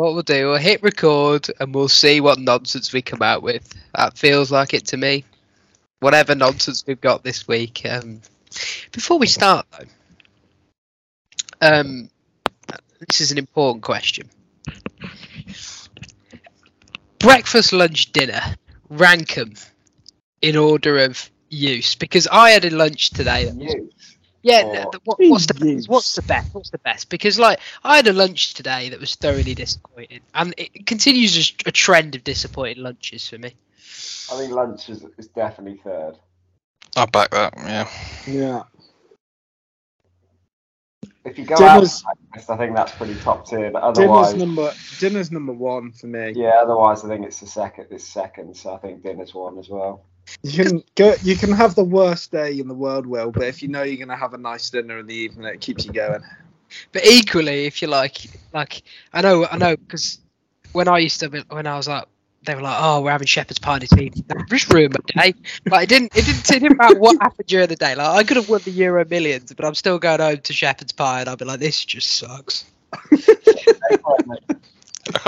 what we'll do, we'll hit record and we'll see what nonsense we come out with. That feels like it to me. Whatever nonsense we've got this week. Um, before we start, though, um, this is an important question. Breakfast, lunch, dinner. rank them in order of use because I had a lunch today. That was. Yeah, Or- oh, no, the- what, what's the Use. what's the best? What's the best? Because like I had a lunch today that was thoroughly disappointing, and it continues a, a trend of disappointing lunches for me. I think lunch is, is definitely third. I back that. Yeah. Yeah. If you go Dinner's- out, I think that's pretty top tier. But otherwise, Dinner's number dinner's number one for me. yeah, otherwise I think it's the second. It's second, so I think dinner's one as well. You can go. You can have the worst day in the world, Will, but if you know you're going to have a nice dinner in the evening, it keeps you going. But equally, if you like, like I know, I know, because when I used to, be- when I was like, they were like, "Oh, we're having shepherd's pie this evening." That just ruined my eh? day. Like it didn't, it didn't, it didn't matter what happened during the day. Like I could have won the Euro Millions, but I'm still going home to shepherd's pie, and I'll be like, "This just sucks." How many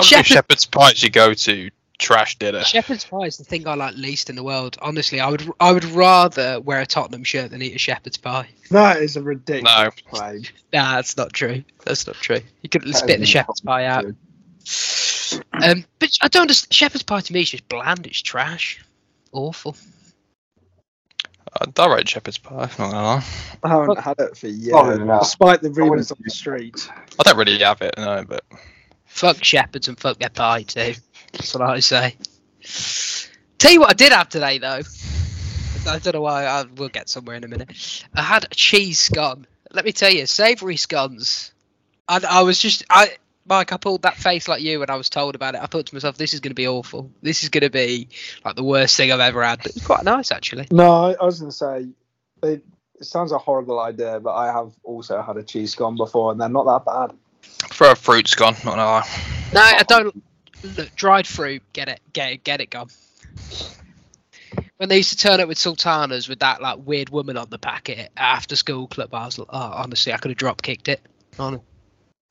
Shepherd- shepherd's pies you go to trash dinner? Shepherd's pie is the thing I like least in the world. Honestly, I would, I would rather wear a Tottenham shirt than eat a shepherd's pie. That is a ridiculous No. claim. Nah, that's not true. That's not true. You could That spit the shepherd's pie out. true. Um, but I don't understand. Shepherd's pie to me is just bland. It's trash. Awful. I, I rate shepherd's pie. Not gonna lie. I haven't had it for years, Solid enough. despite the rumours on the street. I don't really have it, no. But Fuck shepherds and fuck their pie too. That's what I say. Tell you what I did have today though. I don't know why. I, we'll get somewhere in a minute. I had a cheese scone. Let me tell you, savoury scones. And I was just, I, Mike, I pulled that face like you when I was told about it. I thought to myself, this is going to be awful. This is going to be like the worst thing I've ever had. But it was quite nice actually. No, I, I was going to say it, it sounds a horrible idea, but I have also had a cheese scone before, and they're not that bad. for a fruit's gone. Not gonna lie. No, I don't. Look, dried fruit, get it, get it, get it gone. When they used to turn up with sultanas with that like weird woman on the packet after school club, I was like, oh, honestly, I could have drop kicked it. Hon-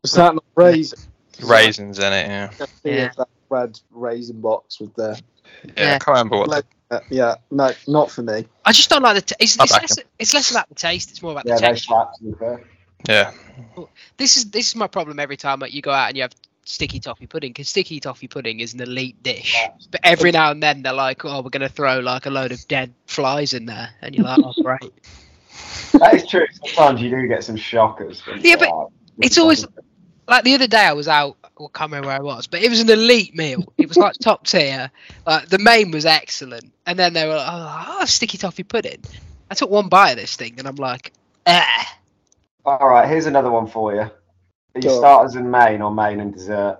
Is that not raisin? Raisins in it. Yeah. Yeah. Yeah. That red raisin box with the. Yeah. Yeah. I can't remember what. Like- Uh, yeah, no, not for me. I just don't like the. T- it's, it's, less, it's less about the taste. It's more about Yeah, the they texture. slap to be yeah. This is this is my problem every time like, you go out and you have sticky toffee pudding because sticky toffee pudding is an elite dish. But every now and then they're like, oh, we're gonna throw like a load of dead flies in there, and you're like, oh, great. That is true. Sometimes you do get some shockers. Yeah, but it's always- like the other day I was out, I can't remember where I was, but it was an elite meal. It was like top tier. Like the main was excellent, and then they were like, oh, oh, sticky toffee pudding. I took one bite of this thing, and I'm like, ah. All right, here's another one for you. Are you Go on. starters and main or main and dessert?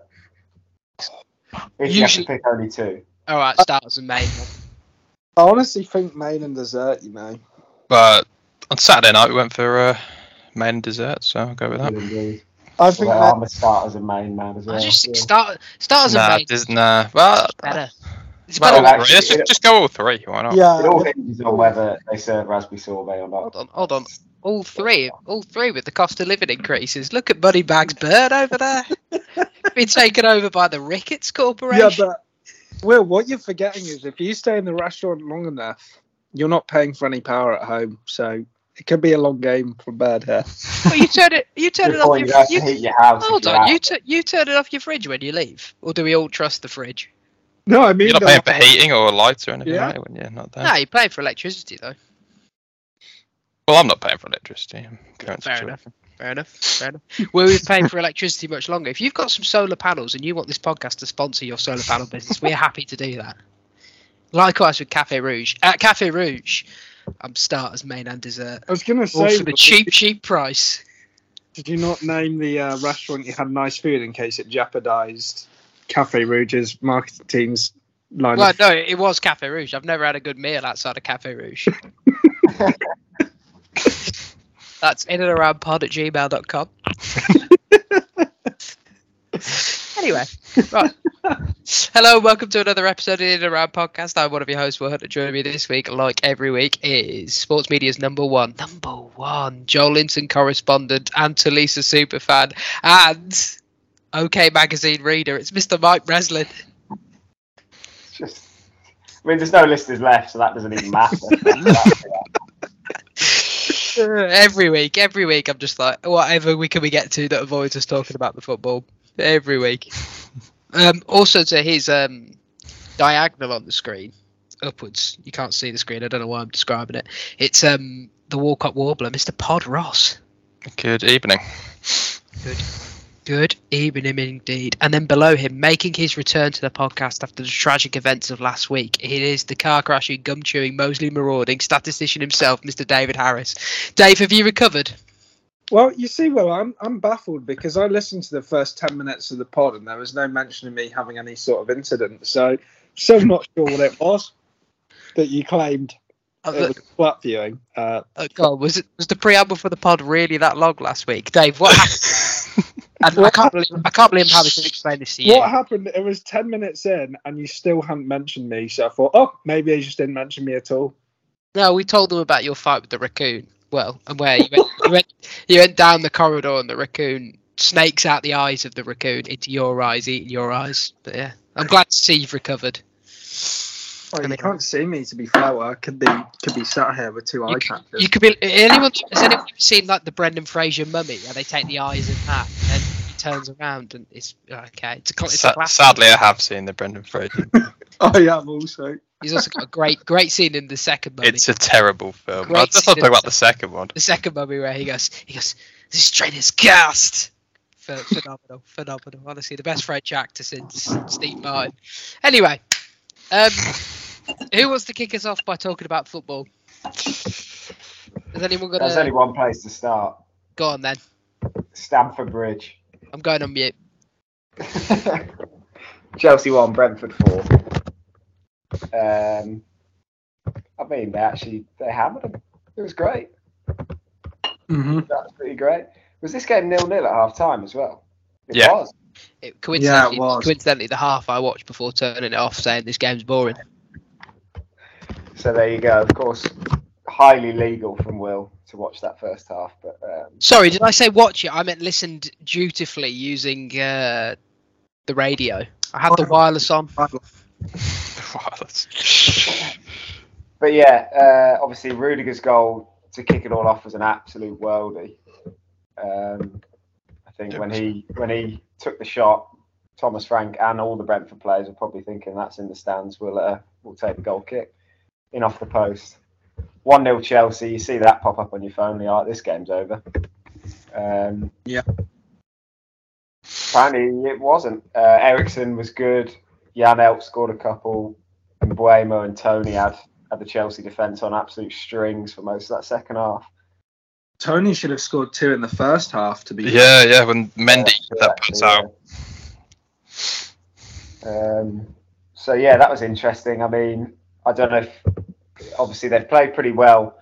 If you have Usually- pick only two. All right, starters and main. I honestly think main and dessert. You know, But on Saturday night we went for uh, main and dessert, so I'll go with that. Good indeed. I Well, think I'm main, a starters and main man as well. I just yeah. start, starters Nah, and main dis- nah. Well, is better. It's well, better. Well, all three. Let's just, just go all three. Why not? Yeah. It yeah, all hinges on whether they serve raspberry sorbet or not. Hold on, hold on. All three, all three with the cost of living increases. Look at Moneybags Bird over there. Been taken over by the Ricketts Corporation. yeah, but Will, what you're forgetting is if you stay in the restaurant long enough, you're not paying for any power at home, so it could be a long game for Bird here. Well, you turn it, you turn it off you your, have you, heat your house. Hold on, you tu- you turn it off your fridge when you leave, or do we all trust the fridge? No, I mean You're not the- paying for heating or lights or anything, Yeah. right? When you're not there. No, you pay for electricity though. Well, I'm not paying for electricity. I'm current Fair situation. enough. Fair enough. Fair enough. Well, we've paid for electricity much longer. If you've got some solar panels and you want this podcast to sponsor your solar panel business, we're happy to do that. Likewise with Cafe Rouge. At Cafe Rouge, I'm starters, main, and dessert. I was gonna All say, for the Will, cheap, cheap price. Did you not name the uh, restaurant you had nice food in case it jeopardised Cafe Rouge's marketing team's line? Well, of- no, it was Cafe Rouge. I've never had a good meal outside of Cafe Rouge. That's in and around pod at gmail.com. anyway, right. Hello, welcome to another episode of the In and Around Podcast. I'm one of your hosts, Will Hunter. Joining me this week, like every week, is Sports Media's number one, number one, Joelinton correspondent and Talisa superfan, and OK Magazine reader. It's Mr. Mike Breslin. Just, I mean, there's no listeners left, so that doesn't even matter. every week, every week, I'm just like, whatever we can we get to that avoids us talking about the football. Every week. Um, also to his um, diagonal on the screen, upwards. You can't see the screen. I don't know why I'm describing it. It's um the Walcott Warbler, Mr. Pod Ross. Good evening. Good. Good evening indeed. And then below him, making his return to the podcast after the tragic events of last week, it is the car crashing, gum chewing, Mosley marauding statistician himself, Mr. David Harris. Dave, have you recovered? Well, you see, well, I'm I'm baffled because I listened to the first ten minutes of the pod and there was no mention of me having any sort of incident. So, still not sure what it was that you claimed Uh, it was flat viewing. Uh, oh God, was it was the preamble for the pod really that long last week, Dave? What happened? and I can't believe I can't believe I'm having to explain this to you. what happened? It was ten minutes in, and you still hadn't mentioned me. So I thought, oh, maybe he just didn't mention me at all. No, we told them about your fight with the raccoon. Well, and where you went, you went, you went down the corridor, and the raccoon snakes out the eyes of the raccoon into your eyes, eating your eyes. But yeah, I'm glad to see you've recovered. Well, And you can't see me to be fair. Well, I could be could be sat here with two eye patches. You could be. Anyone has anyone ever seen like the Brendan Fraser mummy, where they take the eyes in that, and then he turns around, and it's okay. It's a, it's a classic. sadly, I have seen the Brendan Fraser. I am also. He's also got a great, great scene in the second mummy. it's a terrible film. Great I just want talk about the second one. the second mummy where he goes, he goes, this train is gassed. Ph- Phenomenal, phenomenal. Honestly, the best French actor since Steve Martin. Anyway, um, who wants to kick us off by talking about football? Has anyone got There's a only one place to start go on then? Stamford Bridge. I'm going on mute. Chelsea won, Brentford four. Um, I mean, they actually they hammered them. It was great. Mm-hmm. That's pretty great. Was this game nil nil at half time as well? It Yeah. was. It, coincidentally, was. coincidentally, the half I watched before turning it off, saying this game's boring. So there you go. Of course, highly legal from Will to watch that first half, but um, Sorry, did I say watch it? I meant listened dutifully using uh, the radio. I had the wireless on. Wow, that's- but yeah, uh, obviously Rudiger's goal to kick it all off was an absolute worldie. Um, I think when he when he took the shot, Thomas Frank and all the Brentford players were probably thinking that's in the stands. We'll uh, we'll take the goal kick in off the post. One 0 Chelsea. You see that pop up on your phone. You're like, this game's over. Um, Yeah. Apparently it wasn't. Uh, Eriksen was good. Janelt scored a couple. And Mbeumo and Toney had, had the Chelsea defence on absolute strings for most of that second half. Toney should have scored two in the first half. To be yeah, yeah. When Mendy Yeah, that actually, puts out. yeah. Um, so yeah, that was interesting. I mean, I don't know if obviously they've played pretty well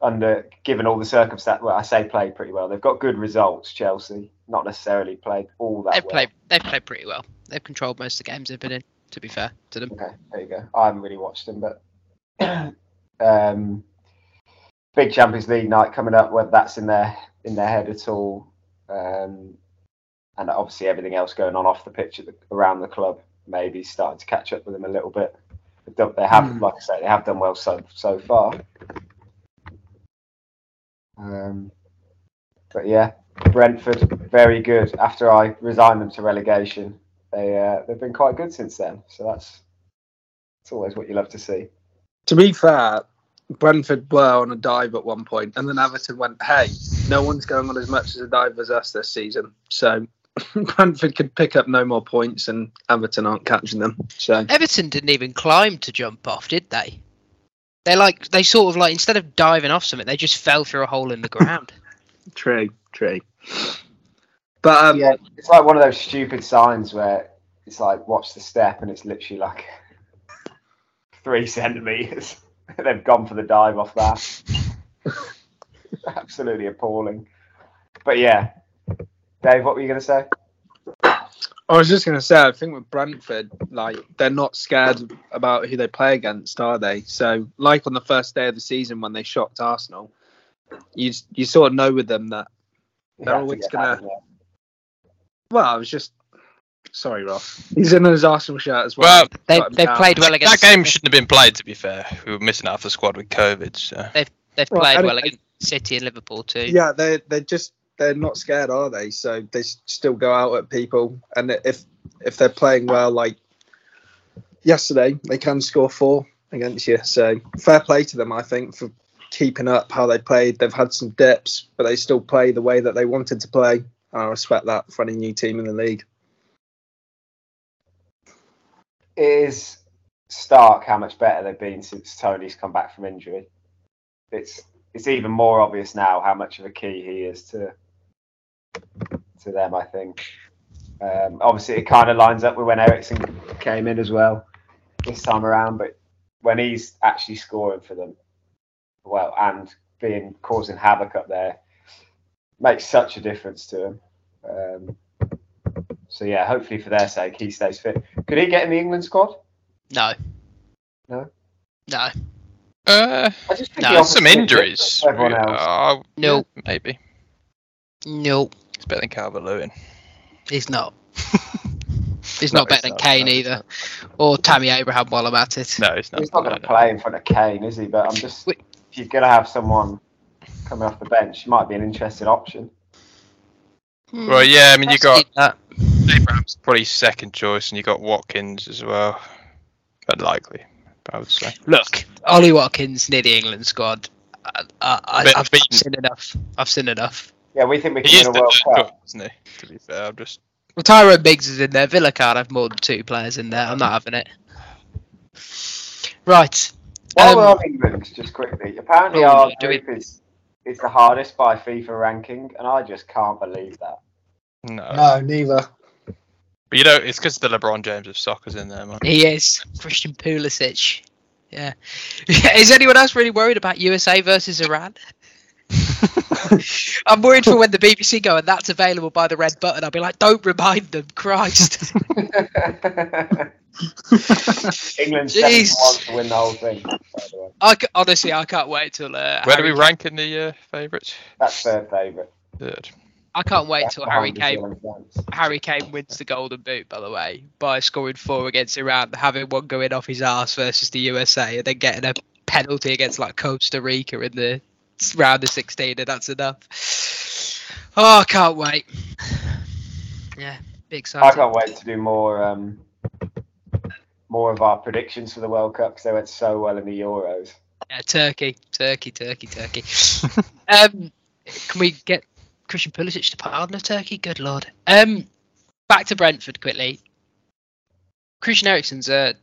under given all the circumstances. Well, I say played pretty well. They've got good results. Chelsea, not necessarily played all that They've well. played. They've played pretty well. They've controlled most of the games they've been in. To be fair to them. Okay, there you go. I haven't really watched them, but um, big Champions League night coming up. Whether that's in their in their head at all, um, and obviously everything else going on off the pitch at the, around the club, maybe starting to catch up with them a little bit. They have, Hmm. like I say, they have done well so so far. Um, but yeah, Brentford very good. After I resigned them to relegation, they uh, they've been quite good since then. So that's it's always what you love to see. To be fair, Brentford were on a dive at one point, and then Everton went, "Hey, no one's going on as much as a dive as us this season." So Brentford could pick up no more points, and Everton aren't catching them. So Everton didn't even climb to jump off, did they? They like they sort of like instead of diving off something, they just fell through a hole in the ground. true, true. But um, yeah, it's like one of those stupid signs where it's like watch the step, and it's literally like three centimeters. They've gone for the dive off that. Absolutely appalling. But yeah, Dave, what were you going to say? I was just going to say, I think with Brentford, like they're not scared about who they play against, are they? So, like on the first day of the season when they shocked Arsenal, you you sort of know with them that They're have always gonna- that, yeah. Well, I was just sorry, Ross. He's in his Arsenal shirt as well. Well, They they've played well against. that game shouldn't have been played. To be fair, we were missing half the squad with COVID. So they've Well, played well it- against City and Liverpool too. Yeah, they they're just they're not scared, are they? So they still go out at people, and if if they're playing well, like yesterday, they can score four against you. So fair play to them, I think, for keeping up how they played. They've had some dips, but they still play the way that they wanted to play. And I respect that for any new team in the league. It is stark how much better they've been since Toney's come back from injury. It's it's even more obvious now how much of a key he is to to them. I think. Um, obviously, it kind of lines up with when Eriksen came in as well this time around. But when he's actually scoring for them, well, and being causing havoc up there, makes such a difference to him. Um, so yeah, hopefully for their sake, he stays fit. Could he get in the England squad? No. No? No. uh, I just think No, he there's offers some injuries. difference to Everyone else. Uh, No. yeah, maybe No. It's better than Calvert Lewin. He's not. He's not better than Kane either, or Tammy Abraham while I'm at it. No, he's not. He's not going to play in front of Kane, is he? But I'm just Wait. if you're going to have someone coming off the bench, he might be an interesting option. Hmm. Well, yeah, I mean, you I've got seen that. Abraham's probably second choice, and you got Watkins as well. Unlikely, I would say. Look, Ollie Watkins near the England squad. I, I, I, I've, I've seen enough. I've seen enough. Yeah, we think we He can is win the a World third Cup. isn't he? To be fair, I'm just Well, Tyrone Mings is in there. Villa can't have more than two players in there. I'm not having it. Right. While Um, we're on England, just quickly, apparently Oh, our do group is is the hardest by FIFA ranking, and I just can't believe that. no. No, neither. But you know, it's because the LeBron James of soccer's in there, man. He is Christian Pulisic. Yeah. is anyone else really worried about USA versus Iran? I'm worried for when the BBC go and that's available by the red button. I'll be like, don't remind them, Christ. England's Jeez. seven to one to win the whole thing. By the way, I c- honestly, I can't wait till uh, Where do we Harry- rank in the uh, favourites? that's third favourite. Third. I can't wait That's till Harry Kane. Brazil and France. Harry Kane wins the Golden Boot, by the way, by scoring four against Iran, having one going off his ass versus the USA, and then getting a penalty against like Costa Rica in the round of 16, and that's enough. Oh, I can't wait. Yeah, big I can't wait to do more um, more of our predictions for the World Cup because they went so well in the Euros. Yeah, Turkey, Turkey, Turkey, Turkey. um, can we get Christian Pulisic to partner Turkey? Good lord. Um, back to Brentford quickly. Christian Eriksen's uh,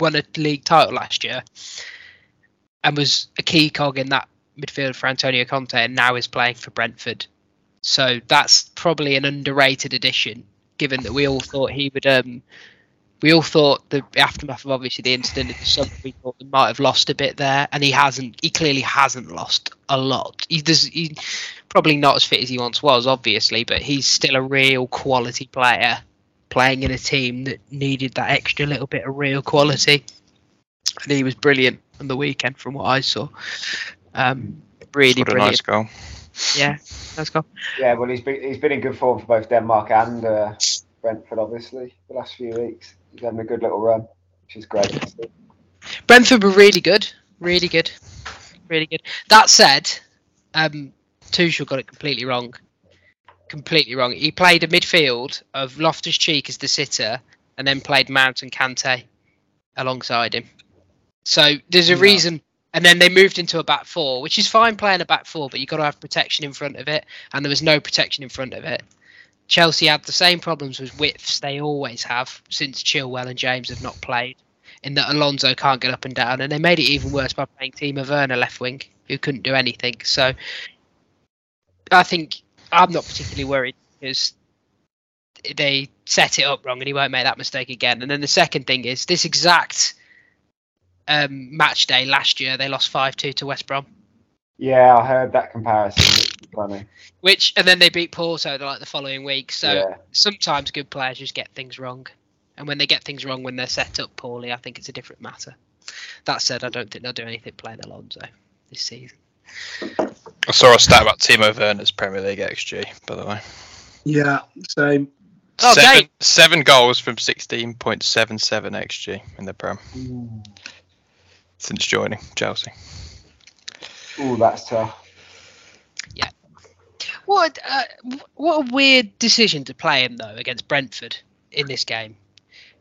won a league title last year and was a key cog in that midfield for Antonio Conte, and now is playing for Brentford. So that's probably an underrated addition, given that we all thought he would. Um, we all thought the aftermath of obviously the incident thought he might have lost a bit there, and he hasn't. He clearly hasn't lost a lot. He does. He probably not as fit as he once was, obviously, but he's still a real quality player playing in a team that needed that extra little bit of real quality. And he was brilliant on the weekend, from what I saw. Um, really What a brilliant. nice goal. Yeah, let's go. Yeah, well, he's been he's been in good form for both Denmark and uh, Brentford, obviously, the last few weeks. He's having a good little run, which is great. Brentford were really good, really good, really good. That said, um, Tuchel got it completely wrong. Completely wrong. He played a midfield of Loftus Cheek as the sitter, and then played Mount and Kante alongside him. So there's a Yeah. reason. And then they moved into a back four, which is fine playing a back four, but you've got to have protection in front of it, and there was no protection in front of it. Chelsea had the same problems with widths they always have since Chilwell and James have not played in that Alonso can't get up and down, and they made it even worse by playing Timo Werner left wing, who couldn't do anything. So I think I'm not particularly worried because they set it up wrong, and he won't make that mistake again. And then the second thing is this exact um, match day last year, they lost five two to West Brom, Yeah, I heard that comparison. Funny. which and then they beat Porto like the following week. So yeah. sometimes good players just get things wrong. And when they get things wrong when they're set up poorly, I think it's a different matter. That said, I don't think they'll do anything playing Alonso this season. I saw a stat about Timo Werner's Premier League XG, by the way. Yeah, same. Oh, seven, Dave. seven goals from 16.77 xG in the Prem since joining Chelsea. Oh, that's tough. Yeah. What uh, what a weird decision to play him though against Brentford in this game,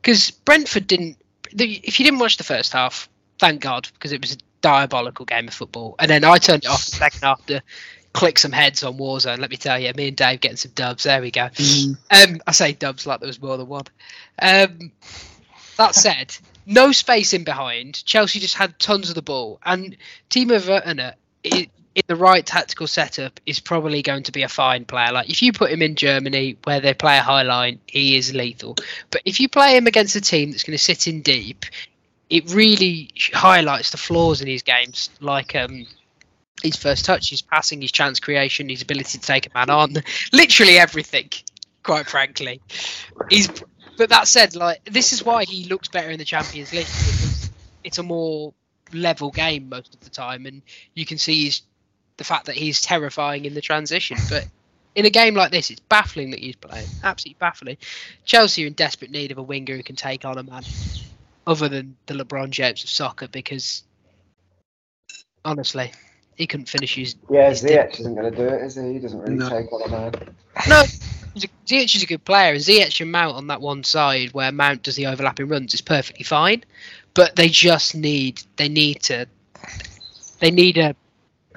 because Brentford didn't. The, if you didn't watch the first half, thank God, because it was a diabolical game of football. And then I turned it off the second half to click some heads on Warzone. Let me tell you, me and Dave getting some dubs. There we go. Um, I say dubs like there was more than one. Um, that said, no space in behind. Chelsea just had tons of the ball, and Timo Werner, in the right tactical setup, is probably going to be a fine player. Like if you put him in Germany, where they play a high line, he is lethal. But if you play him against a team that's going to sit in deep, it really highlights the flaws in his games, like um, his first touch, his passing, his chance creation, his ability to take a man on, literally everything. Quite frankly, he's. But that said, like this is why he looks better in the Champions League. Because it's a more level game most of the time, and you can see his the fact that he's terrifying in the transition. But in a game like this, it's baffling that he's playing. Absolutely baffling. Chelsea are in desperate need of a winger who can take on a man other than the LeBron James of soccer because honestly, he couldn't finish his. Yeah, his Ziyech isn't going to do it, is he? He doesn't really No. take on a man. No, he's a- Ziyech is a good player, and Ziyech and Mount on that one side where Mount does the overlapping runs is perfectly fine, but they just need they need to they need a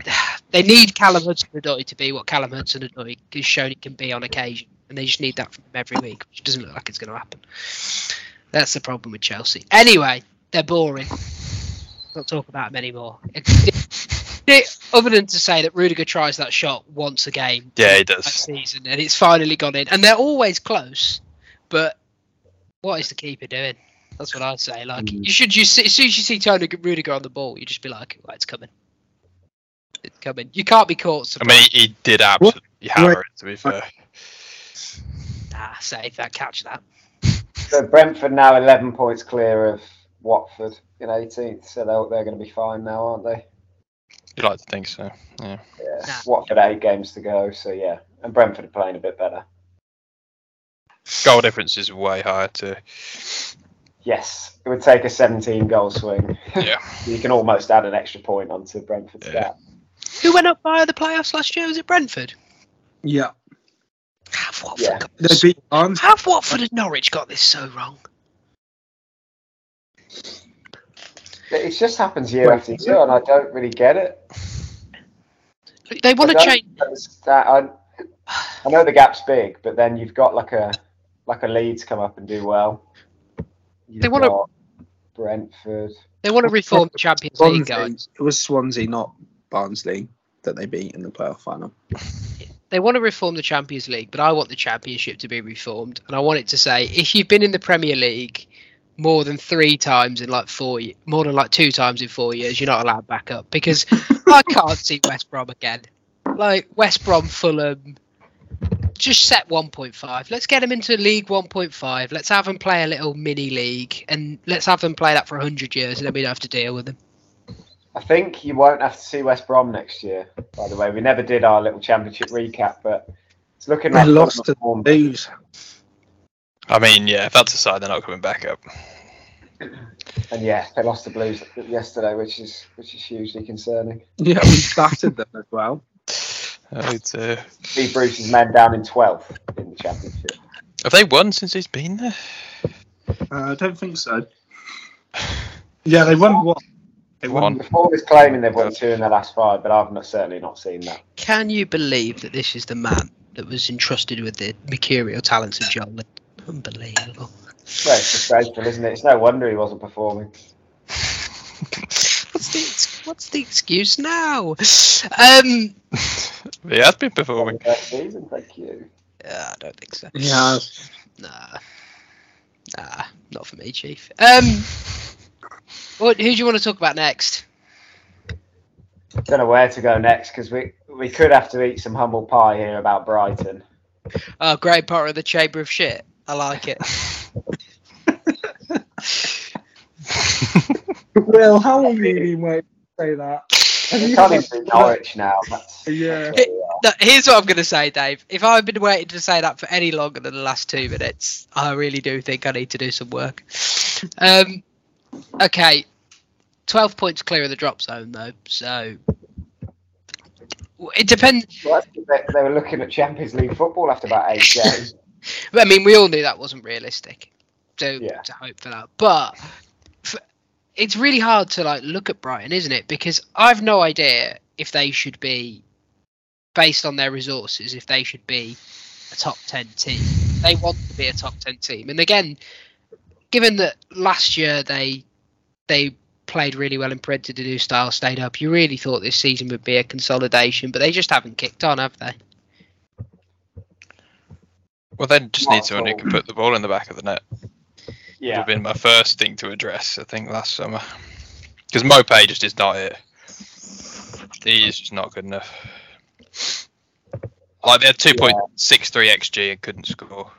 they need Callum Hudson-Odoi to be what Callum Hudson-Odoi has shown it can be on occasion, and they just need that from him every week, which doesn't look like it's going to happen. That's the problem with Chelsea. Anyway, they're boring. Not talk about them anymore. Other than to say that Rudiger tries that shot once a game, Yeah, he that does. season, and it's finally gone in. And they're always close, but what is the keeper doing? That's what I'd say. Like Mm. you should, you see, as soon as you see Toni Rudiger on the ball, you just be like, "Right, it's coming, it's coming." You can't be caught. I mean, he, he did absolutely hammer it, to be fair. nah, save that, catch that. So Brentford now 11 points clear of Watford in 18th, so they're, they're going to be fine now, aren't they? You like to think so. Yeah. Yeah. Nah. Watford eight games to go, so yeah. And Brentford are playing a bit better. Goal difference is way higher too. Yes, it would take a 17 goal swing. Yeah. you can almost add an extra point onto Brentford's Yeah. gap. Who went up via the playoffs last year? Was it Brentford? Yeah, Have Watford, Yeah. got this, have Watford and Norwich got this so wrong? It just happens year Wait, after year, and I don't really get it. They want to change. understand- I, I know the gap's big, but then you've got like a like a Leeds come up and do well. You've They wanna- Brentford. They want to reform the Champions League, guys. it was Swansea, not Barnsley, that they beat in the playoff final. They want to reform the Champions League, but I want the Championship to be reformed, and I want it to say if you've been in the Premier League more than three times in like four, ye- more than like two times in four years, you're not allowed back up because I can't see West Brom again. Like West Brom, Fulham, just set 1.5. Let's get them into League 1.5. Let's have them play a little mini league, and let's have them play that for 100 years, and then we don't have to deal with them. I think you won't have to see West Brom next year. By the way, we never did our little championship recap, but it's looking They like lost to Fulham- Leeds. I mean, yeah, if that's a side, they're not coming back up. and yeah, they lost the Blues yesterday, which is which is hugely concerning. Yeah, we battered them as well. Oh, dear. Steve Bruce's men down in 12th in the championship. Have they won since he's been there? Uh, I don't think so. Yeah, they won what? They One. The form is claiming they've won two in their last five, but I've not, certainly not seen that. Can you believe that this is the man that was entrusted with the mercurial talents of John Lynn? Unbelievable. Well, it's disgraceful, isn't it? It's no wonder he wasn't performing. What's the what's the excuse now? Um, he has been performing. Best season, thank you. uh, I don't think so. Yeah, Nah, nah, not for me, Chief. Um, what? Who do you want to talk about next? Don't know where to go next because we we could have to eat some humble pie here about Brighton. Oh, great part of the chamber of shit. I like it. Will, how long have you been waiting to say that? They can't even Norwich now. That's, Yeah. that's where we are. No, here's what I'm going to say, Dave. If I've been waiting to say that for any longer than the last two minutes, I really do think I need to do some work. Um, okay, 12 points clear of the drop zone, though. So it depends. Well, they, they were looking at Champions League football after about eight games. I mean, we all knew that wasn't realistic. So Yeah. to hope for that, but f it's really hard to like look at Brighton, isn't it? Because I've no idea if they should be based on their resources, if they should be a top ten team. They want to be a top ten team, and again, given that last year they they played really well and printed a new style, stayed up, you really thought this season would be a consolidation, but they just haven't kicked on, have they? Well, then just need someone who can put the ball in the back of the net. Yeah, Would Yeah. have been my first thing to address, I think, last summer. Because Maupay just is not it. He is just not good enough. Like they had 2.63 xg and couldn't score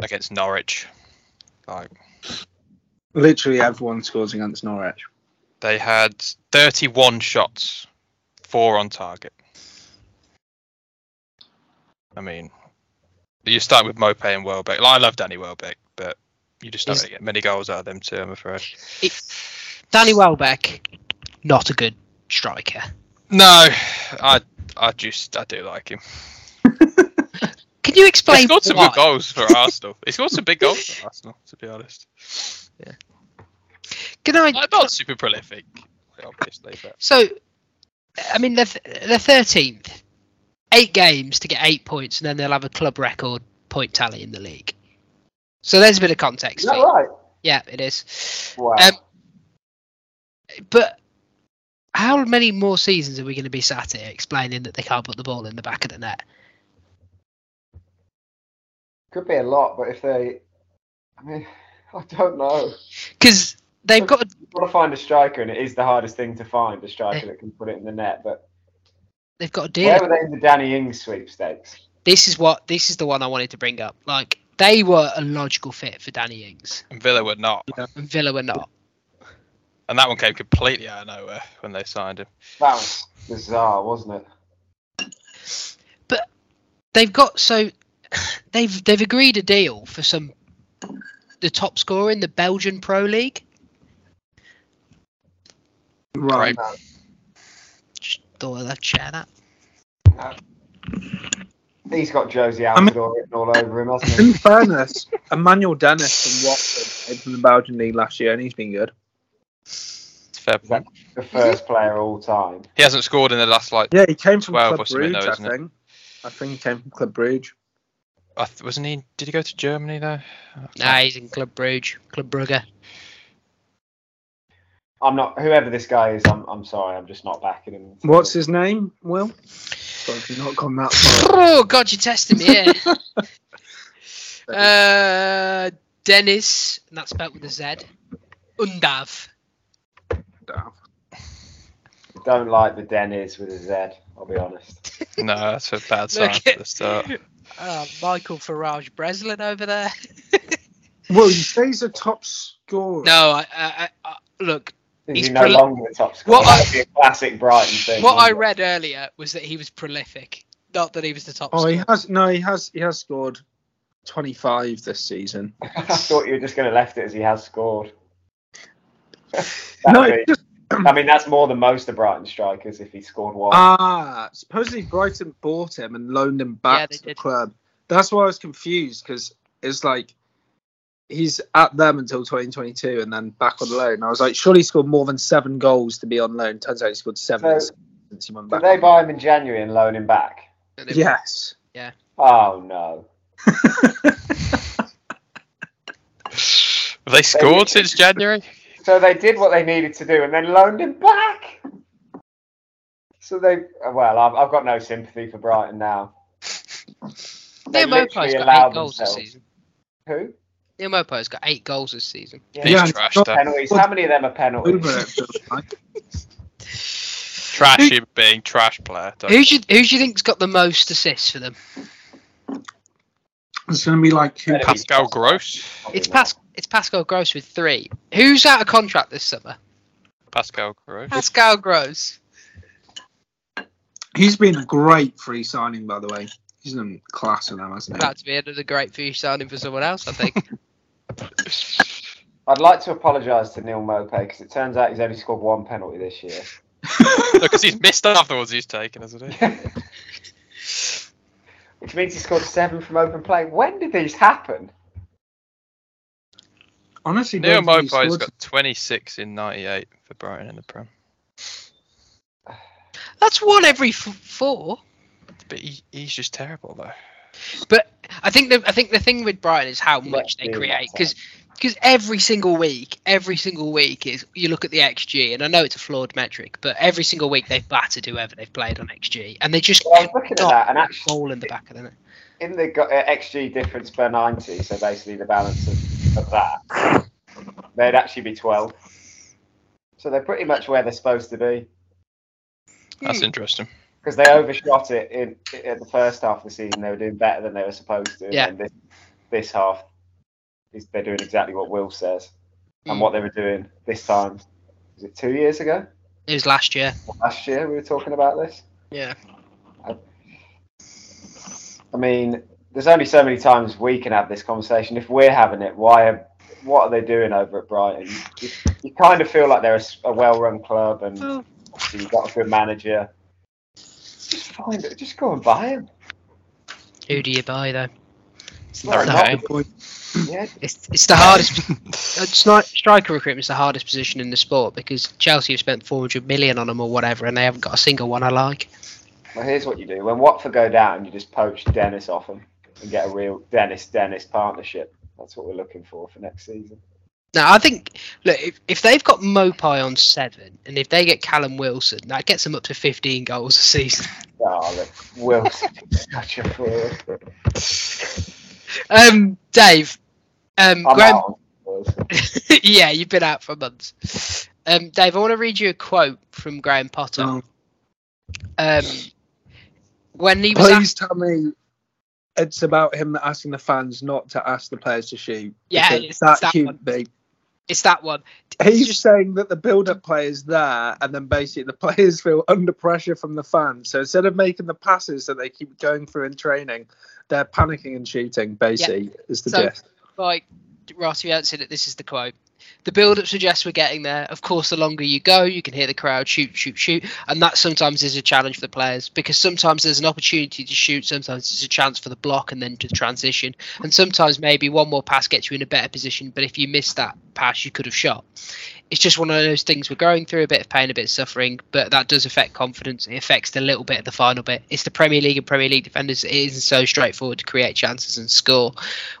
against Norwich. Like Literally everyone scores against Norwich. they had 31 shots, four on target. I mean, you start with Maupay and Welbeck. Like, I love Danny Welbeck, but you just don't really get many goals out of them too, I'm afraid. Danny Welbeck, not a good striker. No, I I just I do like him. Can you explain? He's got some good goals for Arsenal. He's got some big goals for Arsenal, to be honest. Yeah. Can I? Like, not super prolific, obviously, but So, I mean, they're they're thirteenth, eight games to get eight points, and then they'll have a club record point tally in the league. So there's a bit of context. Is that right? Yeah, it is. Wow. Um, But how many more seasons are we going to be sat here explaining that they can't put the ball in the back of the net? Could be a lot, but if they, I mean, I don't know. Because they've got. You've got to find a striker, and it is the hardest thing to find a striker that can put it in the net. But They've got a deal. where were they in the Danny Ings sweepstakes? This is what. This is the one I wanted to bring up. Like they were a logical fit for Danny Ings, and Villa were not. and Villa were not. And that one came completely out of nowhere when they signed him. That was bizarre, wasn't it? But they've got so they've they've agreed a deal for some the top scorer in the Belgian Pro League. Right. Just thought I'd share that. He's got Josie I mean- written all over him, hasn't he? In fairness, Emmanuel Dennis from Watford came from the Belgian league last year, and he's been good. It's fair point. the first player all time. He hasn't scored in the last like. Yeah, he came from Club or Brugge, though, I isn't it? think. I think he came from Club Brugge. I th- wasn't he? Did he go to Germany though? Nah, he's in Club Brugge, Club Brugge. I'm not. Whoever this guy is, I'm. I'm sorry. I'm just not backing him. What's his name, Will? God, you've not gone that far. Oh God, you're testing me here. uh, Dennis, and that's spelled with a Z. Undav. Don't like the Dennis with a Z. I'll be honest. No, that's a bad sign Look for at- the start. Uh, Michael Farage Breslin over there. well, you say he's a top scorer? no, I, I, I, I look. Is He's he no prol- longer the top scorer? What I- That'd a classic Brighton thing. What I wouldn't read earlier was that he was prolific, not that he was the top. Oh, scorer. he has. No, he has. He has scored 25 this season. I thought you were just going to left it as he has scored. No, be- just I mean, that's more than most of Brighton strikers if he scored one. ah. Supposedly Brighton bought him and loaned him back they to the did. club. That's why I was confused because it's like he's at them until 2022 and then back on loan. I was like, surely he scored more than seven goals to be on loan. Turns out he scored seven So- since he went Did they buy him in January and loan him back? Yes. Yeah. Oh no. Have they scored since January? So they did what they needed to do and then loaned him back. So they, well, I've, I've got no sympathy for Brighton now. They Neal Maupay's literally got allowed eight goals this themselves- season. Who? Neal Maupay's got eight goals this season. Yeah. He's Yeah, trash. Penalties. How many of them are penalties? it, feels like. Trash him being trash player. don't- Who do you, who do you think's got the most assists for them? It's going to be like who Pascal Gross. It's. Pas- it's Pascal Gross with three. Who's out of contract this summer? Pascal Gross. Pascal Gross. He's been a great free signing, by the way. He's in class with them, hasn't he? About to be another great free signing for someone else, I think. I'd like to apologise to Neal Maupay because it turns out he's only scored one penalty this year. Because he's missed half the ones he's taken, hasn't he? Which means he scored seven from open play. When did these happen? Honestly, Neal don't think he Maupay's scored- got 26 in 98 for Brighton in the Prem. That's one every f- four. But he, he's just terrible, though. But I think the I think the thing with Brighton is how much they create because because every single week, every single week is you look at the XG, and I know it's a flawed metric, but every single week they've battered whoever they've played on XG, and they just Well, I was looking at that, and put a actually, goal in the back of the net. in the uh, XG difference per 90, so basically the balance of, of that, they'd actually be 12. So they're pretty much where they're supposed to be That's Hmm. interesting. Because they overshot it in, in the first half of the season. They were doing better than they were supposed to. Yeah. And this, this half, is they're doing exactly what Will says and Mm. what they were doing this time. Was it two years ago? It was last year. Last year we were talking about this. Yeah. I mean, there's only so many times we can have this conversation. If we're having it, why? Are, what are they doing over at Brighton? You, you kind of feel like they're a well-run club, and Well, you've got a good manager. Just find it. Just go and buy him. who do you buy though? Well, not Okay. Point. Yeah, It's it's the hardest. uh, stri- striker recruitment is the hardest position in the sport because Chelsea have spent 400 million on them or whatever, and they haven't got a single one I like. Well, here's what you do. When Watford go down, you just poach Dennis off them and get a real Dennis-Dennis partnership. That's what we're looking for for next season. Now, I think, look, if, if they've got Maupay on seven, and if they get Callum Wilson, that gets them up to 15 goals a season. Oh, look, Wilson is such a fraud. Um, Dave, um, I'm Graham, out on yeah, you've been out for months. Um, Dave, I want to read you a quote from Graham Potter. Oh, Um, when he was, asked, please tell me it's about him asking the fans not to ask the players to shoot. Yeah, because it's that that cute one. be. It's that one. He's just- saying that the build-up play is there, and then basically the players feel under pressure from the fans. So instead of making the passes that they keep going through in training, they're panicking and shooting. Basically, is the So- gist. like you haven't it, this is the quote. The build up suggests we're getting there. Of course, the longer you go, you can hear the crowd shoot, shoot, shoot. And that sometimes is a challenge for the players because sometimes there's an opportunity to shoot, sometimes it's a chance for the block and then to transition. And sometimes maybe one more pass gets you in a better position, but if you miss that pass, you could have shot. It's just one of those things we're going through a bit of pain, a bit of suffering, but that does affect confidence. It affects a little bit of the final bit. It's the Premier League and Premier League defenders. It isn't so straightforward to create chances and score.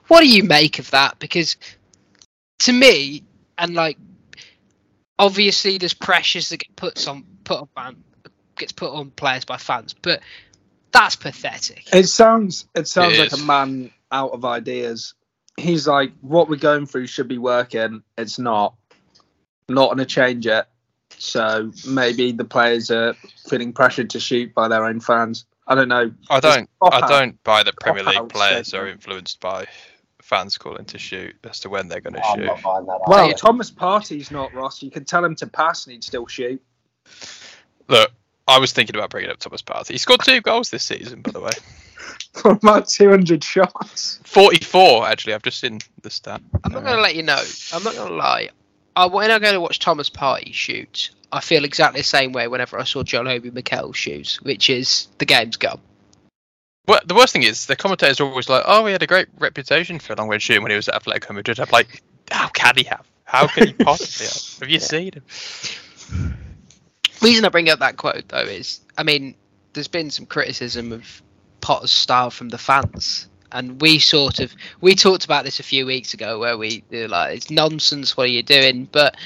What do you make of that? Because to me, and like obviously there's pressures that get put on put on fan, gets put on players by fans, but that's pathetic. It sounds it sounds It like is. a man out of ideas. He's like, what we're going through should be working. It's not. Not going to change it. So maybe the players are feeling pressured to shoot by their own fans. I don't know. I don't. I Cop-out. don't buy that Premier League Cop-out players are influenced by fans calling to shoot as to when they're going to I'm shoot. not buying that. Well, either. Thomas Partey's not Ross. You can tell him to pass and he'd still shoot. Look, I was thinking about bringing up Thomas Partey. He scored two goals this season, by the way. From about 200 shots. 44, actually. I've just seen the stat. I'm not going to let you know. I'm not going to lie. I, when I go to watch Thomas Partey shoot, I feel exactly the same way whenever I saw John Obi Mikel shoot, which is the game's gone. Well, the worst thing is the commentators are always like, "Oh, he had a great reputation for long range shooting when he was at Atletico Madrid." I'm like, "How can he have? How can he possibly have? Have you seen him?" reason I bring up that quote though is, I mean, there's been some criticism of Potter's style from the fans, and we sort of we talked about this a few weeks ago where we were like, it's nonsense. What are you doing? But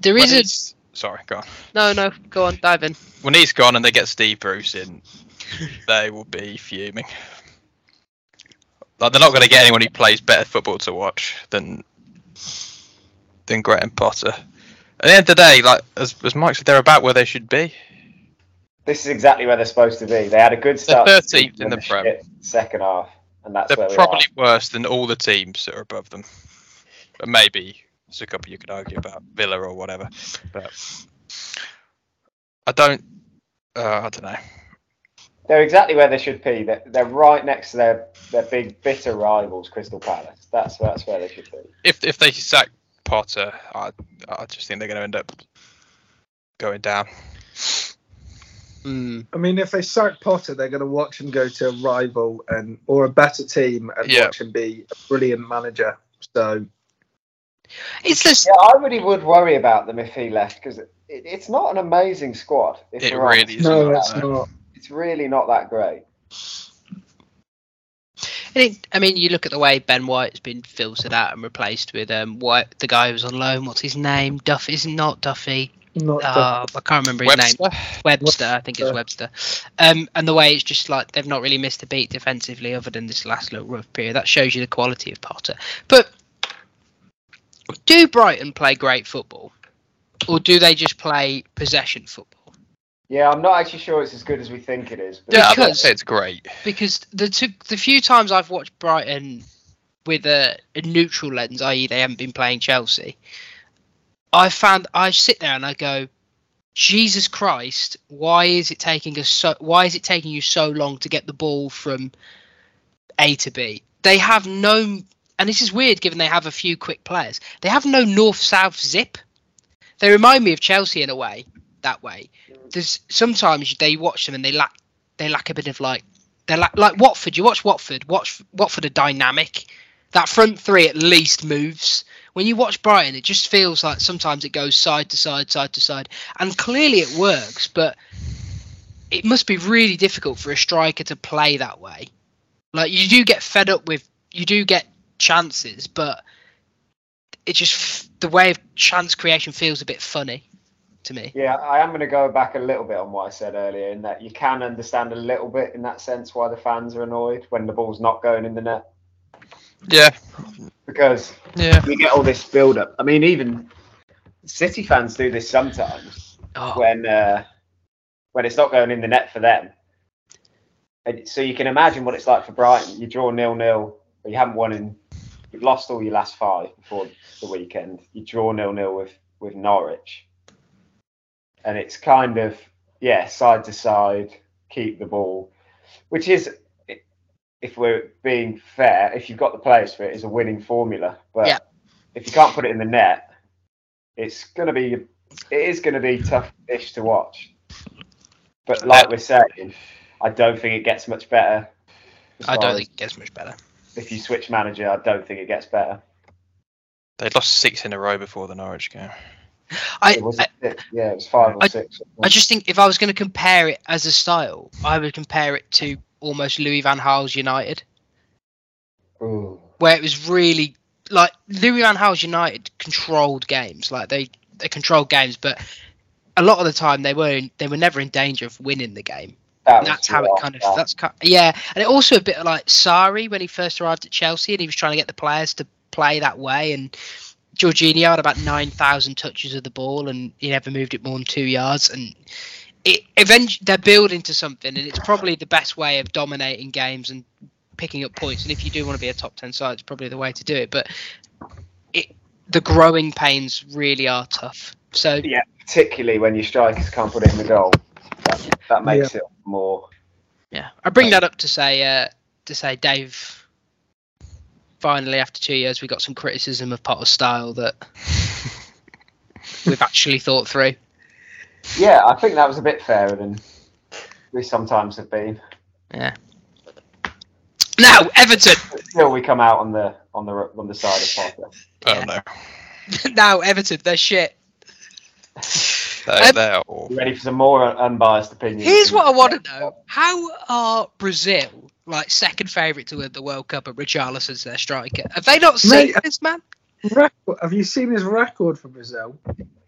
there when is a sorry, go on. no, no. Go on, dive in. When he's gone and they get Steve Bruce in, they will be fuming. Like they're not going to get anyone who plays better football to watch than than Graham Potter. At the end of the day, like as, as Mike said, they're about where they should be. This is exactly where they're supposed to be. They had a good start. to 13th season in the Prem. Second half, and that's They're probably worse than all the teams that are above them. But maybe There's a couple you could argue about Villa or whatever, but I don't. Uh, I don't know. They're exactly where they should be. They're, they're right next to their, their big bitter rivals, Crystal Palace. That's that's where they should be. If if they sack Potter, I I just think they're going to end up going down. Mm. I mean, if they sack Potter, they're going to watch him go to a rival and or a better team and Yeah. watch him be a brilliant manager. So It's just Yeah, I really would worry about them if he left because it, it's not an amazing squad. If It we're honest. really is. no, not, it's not. It's really not that great. I think- I mean, you look at the way Ben White's been filtered out and replaced with um White, the guy who was on loan. What's his name? Duffy? Is not Duffy? Not Uh, I can't remember his name. Webster. Webster, I think it's Webster. Um, and the way it's just like they've not really missed a beat defensively, other than this last little rough period. That shows you the quality of Potter. But do Brighton play great football, or do they just play possession football? Yeah, I'm not actually sure it's as good as we think it is. But Yeah, I don't Because- say it's great. because the two, the few times I've watched Brighton with a, a neutral lens, i.e., they haven't been playing Chelsea, I found I sit there and I go, Jesus Christ, why is it taking us so? Why is it taking you so long to get the ball from A to B? They have no, and this is weird given they have a few quick players. They have no north-south zip. They remind me of Chelsea in a way. That way, there's sometimes they watch them and they lack they lack a bit of like they're like, like Watford. You watch Watford. Watch Watford are dynamic. That front three at least moves. When you watch Brighton, it just feels like sometimes it goes side to side, side to side, and clearly it works. But it must be really difficult for a striker to play that way. Like you do get fed up with, you do get chances, but it just the way of chance creation feels a bit funny to me. Yeah, I am going to go back a little bit on what I said earlier in that you can understand a little bit in that sense why the fans are annoyed when the ball's not going in the net Yeah, because yeah. we get all this build up. I mean, even City fans do this sometimes Oh, when uh, when it's not going in the net for them. And so you can imagine what it's like for Brighton. You draw nil nil, but you haven't won in. You've lost all your last five before the weekend. You draw nil nil with with Norwich, and it's kind of yeah side to side, keep the ball, which is if we're being fair, if you've got the players for it, is a winning formula. But Yeah. if you can't put it in the net, it's going to be it is going to be tough-ish to watch. But like we're saying, I don't think it gets much better. I don't think it gets much better. if you switch manager, I don't think it gets better. They lost six in a row before the Norwich game. I, yeah, it was five or I- six. I just think if I was going to compare it as a style, I would compare it to almost Louis Van Gaal's United, Ooh. where it was really like Louis Van Gaal's United controlled games, like they they controlled games, but a lot of the time they were in, they were never in danger of winning the game. That that's how it kind of that. that's kind yeah, and it also a bit like Sarri when he first arrived at Chelsea and he was trying to get the players to play that way and. Jorginho had about nine thousand touches of the ball, and he never moved it more than two yards. And it eventually they're building to something, and it's probably the best way of dominating games and picking up points. And if you do want to be a top ten side, it's probably the way to do it. But it the growing pains really are tough. So Yeah, particularly when your strikers can't put it in the goal. That, that makes it more. Yeah, I bring that up to say uh, to say Dave. Finally, after two years, we got some criticism of Potter's style that we've actually thought through. Yeah, I think that was a bit fairer than we sometimes have been. Yeah. Now Everton. Still, we come out on the on the on the side of Potter. I Yeah. don't know. now Everton. They're shit. They're, Um, they're awful. You ready for some more unbiased opinions? Here's what I want to know: How are Brazil like second favourite to win the World Cup and Richarlison's their striker? Have they not seen Mate, this man? Record, have you seen his record for Brazil?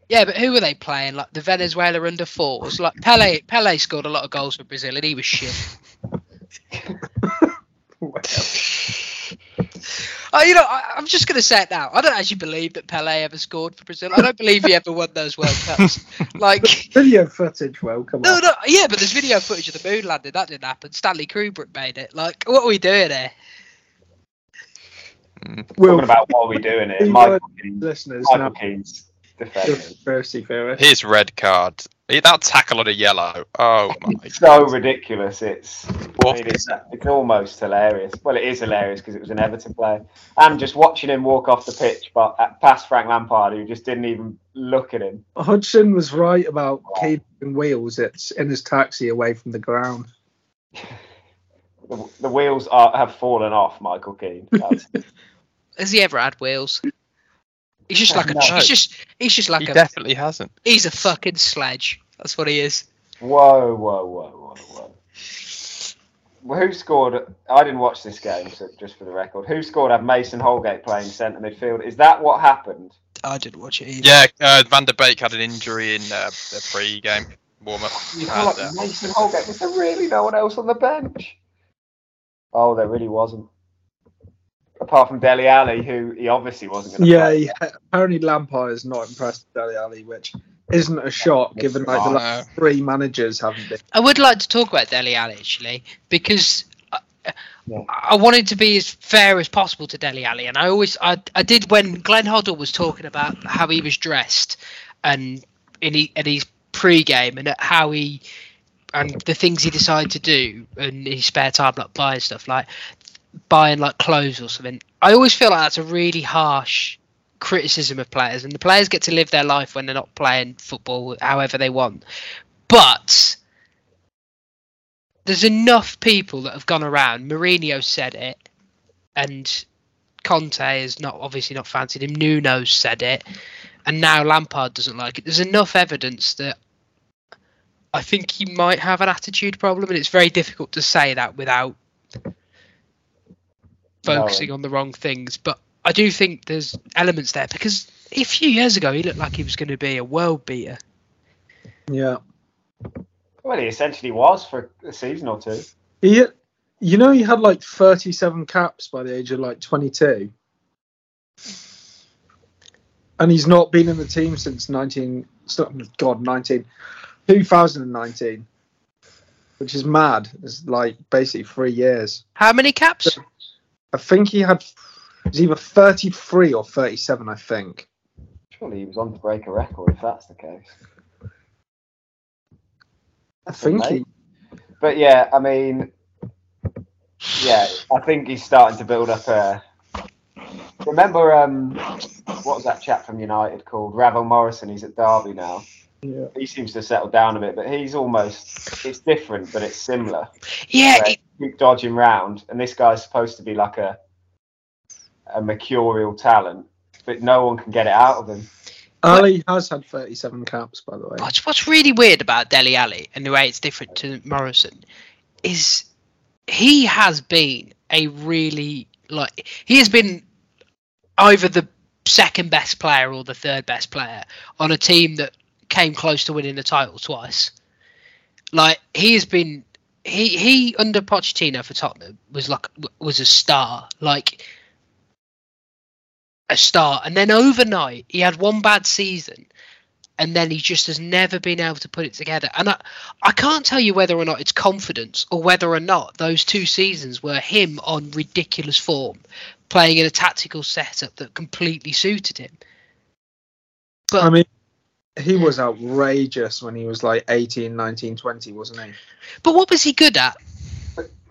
Yeah, but who were they playing? Like the Venezuela under fours. Like Pele. Pele scored a lot of goals for Brazil, and he was shit. Oh, you know, I, I'm just going to say it now. I don't actually believe that Pele ever scored for Brazil. I don't believe he ever won those World Cups. Like, Video footage, well, come no, on. no, yeah, but there's video footage of the moon landing. That didn't happen. Stanley Kubrick made it. Like, what are we doing here? Mm. Will, Talking about what are we doing here? He Michael would- Keane. listeners, Michael now, Keane's defending. conspiracy theorist. His red card. That tackle on a yellow. Oh my. It's so ridiculous. It's, I mean, it's, it's almost hilarious. Well, it is hilarious because it was an Everton player. And just watching him walk off the pitch but at, past Frank Lampard, who just didn't even look at him. Hudson was right about keeping wheels. It's in his taxi away from the ground. The, the wheels are, have fallen off, Michael Keane. Has he ever had wheels? He's just like a. No. He's just. He's just like He a. definitely hasn't. He's a fucking sledge. That's what he is. whoa, whoa, whoa, whoa, whoa. Well, who scored? I didn't watch this game, so just for the record, who scored? Had Mason Holgate playing centre midfield? Is that what happened? I didn't watch it either. Yeah, uh, Van der Beek had an injury in uh, the pre-game warm-up. You And, feel like uh, Mason Holgate. Was there really no one else on the bench? Oh, there really wasn't. Apart from Dele Alli, who he obviously wasn't going to Yeah, play. yeah, apparently Lampard is not impressed with Dele Alli, which isn't a shock given like the Oh, last no. three managers haven't been. I would like to talk about Dele Alli actually because I, Yeah. I wanted to be as fair as possible to Dele Alli, and I always I, I did when Glenn Hoddle was talking about how he was dressed and in he, in his pre-game and how he and the things he decided to do in his spare time, like buying stuff, like buying like clothes or something. I always feel like that's a really harsh criticism of players, and the players get to live their life when they're not playing football however they want. But there's enough people that have gone around. Mourinho said it, and Conte is not obviously not fancied him. Nuno said it, and now Lampard doesn't like it. There's enough evidence that I think he might have an attitude problem, and it's very difficult to say that without focusing on the wrong things. But I do think there's elements there because a few years ago he looked like he was going to be a world beater. Yeah, Well, he essentially was for a season or two. he, you know, he had like 37 caps by the age of like 22, and he's not been in the team since 19. God, 19, 2019, which is mad. It's like basically three years. How many caps? I think he had it was either 33 or 37. I think. Surely he was on to break a record if that's the case. I think he. But yeah, I mean, yeah, I think he's starting to build up a. Remember, um, what was that chap from United called? Ravel Morrison. He's at Derby now. Yeah. He seems to have settled down a bit, but he's almost. It's different, but it's similar. Yeah, where it, you keep dodging round, and this guy's supposed to be like a a mercurial talent, but no one can get it out of him. Alli has had 37 caps, by the way. what's what's really weird about Dele Alli and the way it's different to Morrison is he has been a really like he has been either the second best player or the third best player on a team that came close to winning the title twice. Like he has been he he under Pochettino for Tottenham was like was a star like a star and then overnight he had one bad season and then he just has never been able to put it together. And I, I can't tell you whether or not it's confidence or whether or not those two seasons were him on ridiculous form, playing in a tactical setup that completely suited him. But I mean, he was outrageous when he was like 18, 19, 20, wasn't he? but what was he good at?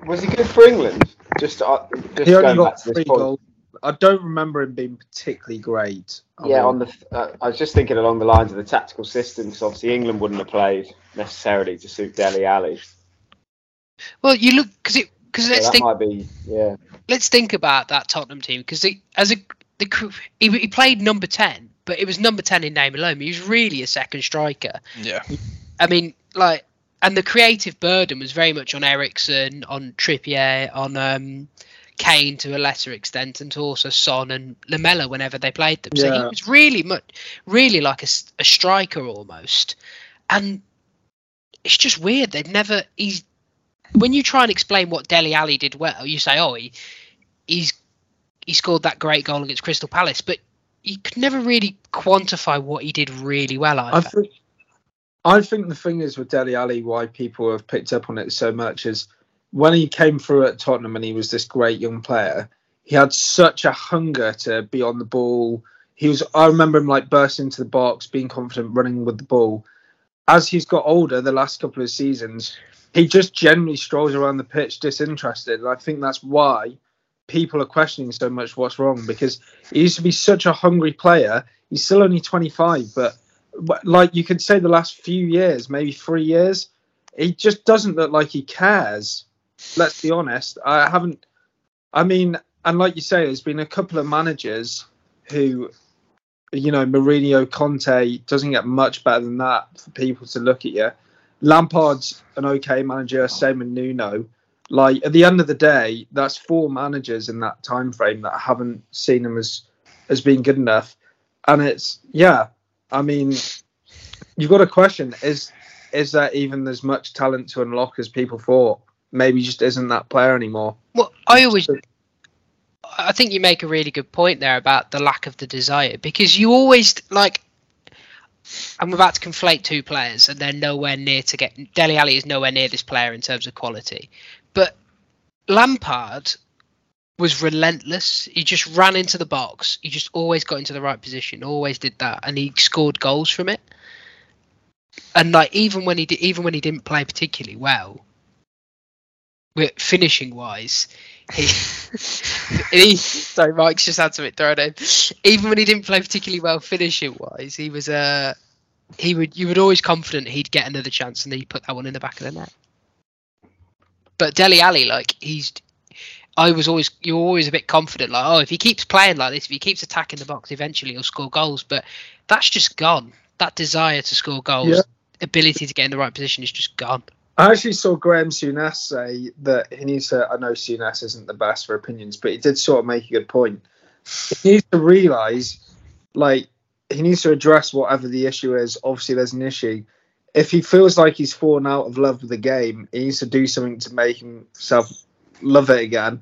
Was he good for England? Just, uh, just He only going back got to three point. goals. I don't remember him being particularly great. I Yeah, mean, on the. Uh, I was just thinking along the lines of the tactical system, because obviously England wouldn't have played necessarily to suit Dele Alli. Well, you look because it because let's that think might be, yeah. let's think about that Tottenham team because as a the he, he played number ten, but it was number ten in name alone. He was really a second striker. Yeah. I mean, like, and the creative burden was very much on Eriksen, on Trippier, on um, Kane to a lesser extent, and to also Son and Lamela whenever they played them. So he was really much, really like a striker almost. And it's just weird. They'd never. He's when you try and explain what Dele Alli did well, you say, oh, he he's he scored that great goal against Crystal Palace, but you could never really quantify what he did really well. I, I think, I think the thing is with Dele Alli, why people have picked up on it so much is when he came through at Tottenham and he was this great young player, he had such a hunger to be on the ball. He was. I remember him like bursting into the box, being confident, running with the ball. As he's got older, the last couple of seasons, he just generally strolls around the pitch disinterested. And I think that's why people are questioning so much what's wrong because he used to be such a hungry player. He's still only 25, but like you could say the last few years, maybe three years, he just doesn't look like he cares. Let's be honest. I haven't. I mean, and like you say, there's been a couple of managers who, you know, Mourinho, Conte doesn't get much better than that for people to look at you. Lampard's an okay manager, same with Nuno. Like at the end of the day, that's four managers in that time frame that haven't seen him as as being good enough. And it's yeah, I mean, you've got a question: is is there even as much talent to unlock as people thought? Maybe just isn't that player anymore. Well, I always, I think you make a really good point there about the lack of the desire because you always like. I'm about to conflate two players, and they're nowhere near to get. Dele Alli is nowhere near this player in terms of quality, but Lampard was relentless. He just ran into the box. He just always got into the right position. Always did that, and he scored goals from it. And like even when he did, even when he didn't play particularly well, with finishing wise, he, he sorry, Mike's just had something thrown in. Even when he didn't play particularly well finishing wise, he was uh he would you would always confident he'd get another chance, and then he put that one in the back of the net. But Dele Alli, like he's I was always you're always a bit confident, like, oh, if he keeps playing like this, if he keeps attacking the box, eventually he'll score goals. But that's just gone. That desire to score goals, Yeah. ability to get in the right position is just gone. I actually saw Graham Souness say that he needs to. I know Souness isn't the best for opinions, but he did sort of make a good point. He needs to realise, like, he needs to address whatever the issue is. Obviously, there's an issue. If he feels like he's fallen out of love with the game, he needs to do something to make himself love it again.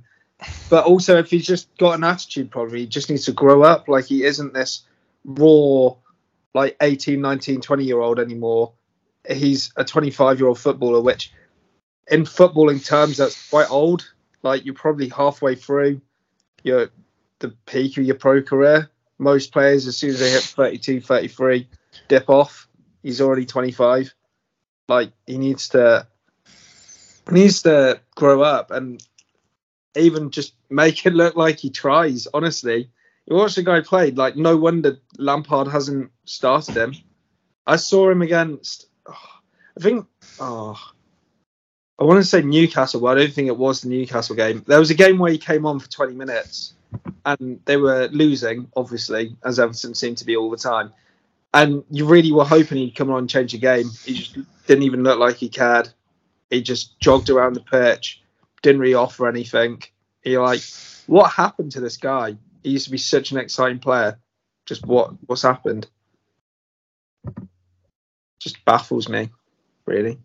But also, if he's just got an attitude problem, he just needs to grow up. Like, he isn't this raw, like 18, 19, 20 year old anymore he's a 25 year old footballer, which in footballing terms, that's quite old. Like you're probably halfway through your the peak of your pro career. Most players, as soon as they hit 32, 33, dip off. He's already 25. Like he needs to he needs to grow up and even just make it look like he tries. Honestly, you watch the guy played. Like no wonder Lampard hasn't started him. I saw him against. I think. Oh, I want to say Newcastle, but I don't think it was the Newcastle game. There was a game where he came on for 20 minutes, and they were losing, obviously, as Everton seem to be all the time. And you really were hoping he'd come on and change the game. He just didn't even look like he cared. He just jogged around the pitch, didn't really offer anything. You're like, what happened to this guy? He used to be such an exciting player. Just what what's happened? Just baffles me, really.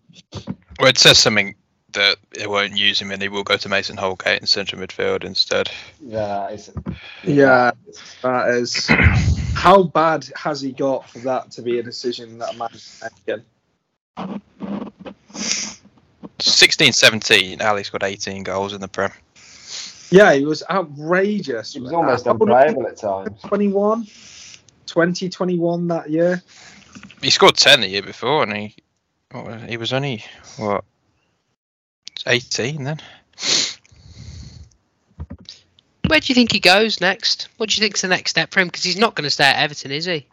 Well, it says something that they won't use him and they will go to Mason Holgate in central midfield instead. Yeah, it's, Yeah, uh, that is. How bad has he got for that to be a decision that a man's making? 16 17, Alli scored 18 goals in the Prem. Yeah, he was outrageous. He was almost uh, that. unplayable at times. 21, 20, 21 that year. He scored 10 the year before and he he was only, what, 18 then? Where do you think he goes next? What do you think's the next step for him? Because he's not going to stay at Everton, is he?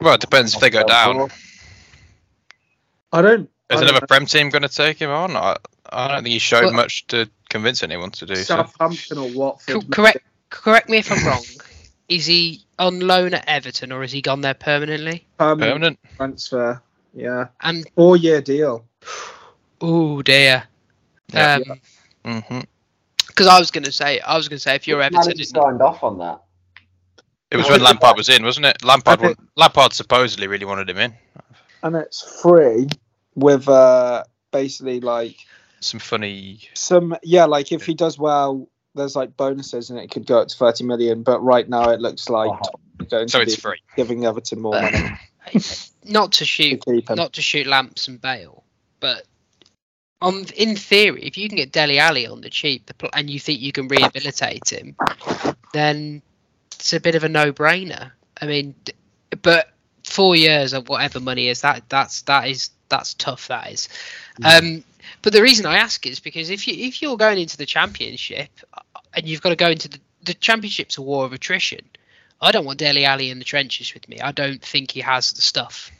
Well, it depends if they go down. I don't. I Is don't another know. Prem team going to take him on? I, I don't think he showed Well- much to convince anyone to do so. Southampton or Watford. Correct. Correct me if I'm wrong. Is he on loan at Everton or has he gone there permanently? Permanent Permanent? transfer. Yeah, And four year deal. oh dear. Yeah. Um, hmm because I was going to say, I was going to say, if you're Everton, Manager it? signed off on that. It was when Lampard was in, wasn't it? Lampard, Okay. wa- Lampard supposedly really wanted him in. and it's free with uh basically like Some funny. some yeah like if he does well there's like bonuses and it could go up to 30 million but right now it looks like. Tottenham going So to it's be free. giving everton more money Not to to shoot, keep him not to shoot Lamps and bail, but on in theory, if you can get Dele Alli on the cheap and you think you can rehabilitate him, then it's a bit of a no-brainer. I mean, but four years of whatever money is that that's that is that's tough. That is. Um, but the reason I ask is because if you if you're going into the championship uh, and you've got to go into the the championship's a war of attrition. I don't want Dele Alli in the trenches with me. I don't think he has the stuff.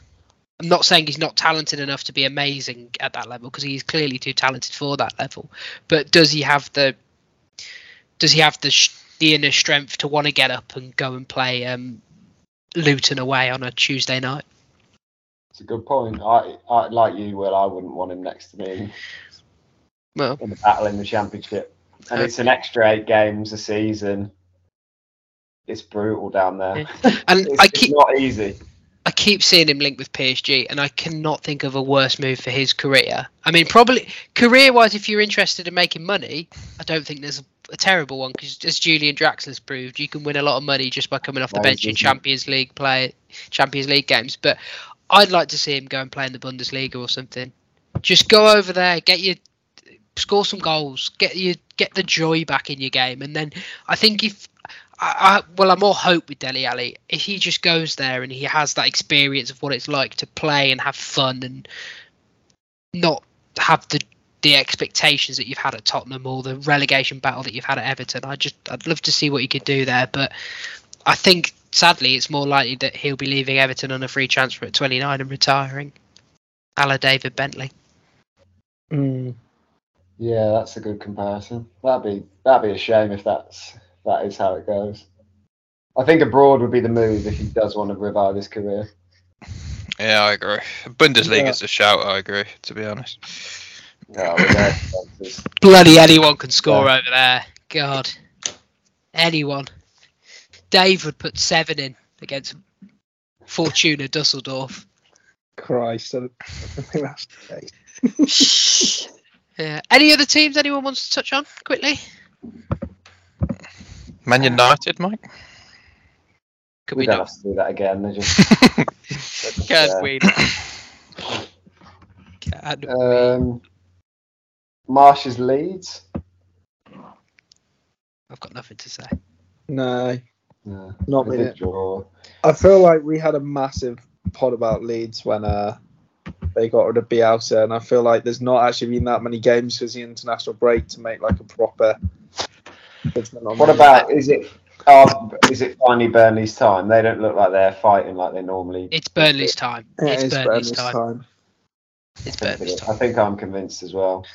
I'm not saying he's not talented enough to be amazing at that level because he's clearly too talented for that level. But does he have the does he have the sh- the inner strength to want to get up and go and play um, Luton away on a Tuesday night? It's a good point. I, I like you, Will. I wouldn't want him next to me Well, in the battle in the championship. And it's an extra eight games a season. It's brutal down there. and It's, I keep not easy. I keep seeing him linked with PSG, and I cannot think of a worse move for his career. I mean, probably career-wise, if you're interested in making money, I don't think there's a, terrible one because, as Julian Draxler's proved, you can win a lot of money just by coming off the bench in? Champions League play, Champions League games. But I'd like to see him go and play in the Bundesliga or something. Just go over there, get your score some goals, get you get the joy back in your game, and then I think if I, I well, I'm more hope with Dele Alli. If he just goes there and he has that experience of what it's like to play and have fun and not have the the expectations that you've had at Tottenham or the relegation battle that you've had at Everton, I just I'd love to see what he could do there. But I think sadly it's more likely that he'll be leaving Everton on a free transfer at 29 and retiring, a la David Bentley. Mm. Yeah, that's a good comparison. That'd be that'd be a shame if that's that is how it goes. I think abroad would be the move if he does want to revive his career. Yeah, I agree. Bundesliga's Yeah. a shout. I agree. To be honest. Yeah, with their sponsors. Bloody anyone can score over there. God, anyone. Dave would put seven in against Fortuna Dusseldorf. Christ, I I think that's the case. Yeah. Any other teams anyone wants to touch on quickly? Man United, Mike. Could we we don't not? have to do that again. They're just, they're just, Can uh, we? Can we? Um, Marsh's Leeds. I've got nothing to say. No, No, not a me. I feel like we had a massive pod about Leeds when uh, they got rid of Bielsa, and I feel like there's not actually been that many games because the international break to make like a proper. Judgment on What about is it? Oh, is it finally Burnley's time? They don't look like they're fighting like they normally. It's Burnley's time. It It's is Burnley's Burnley's time. time. It's think Burnley's time. I think I'm convinced as well.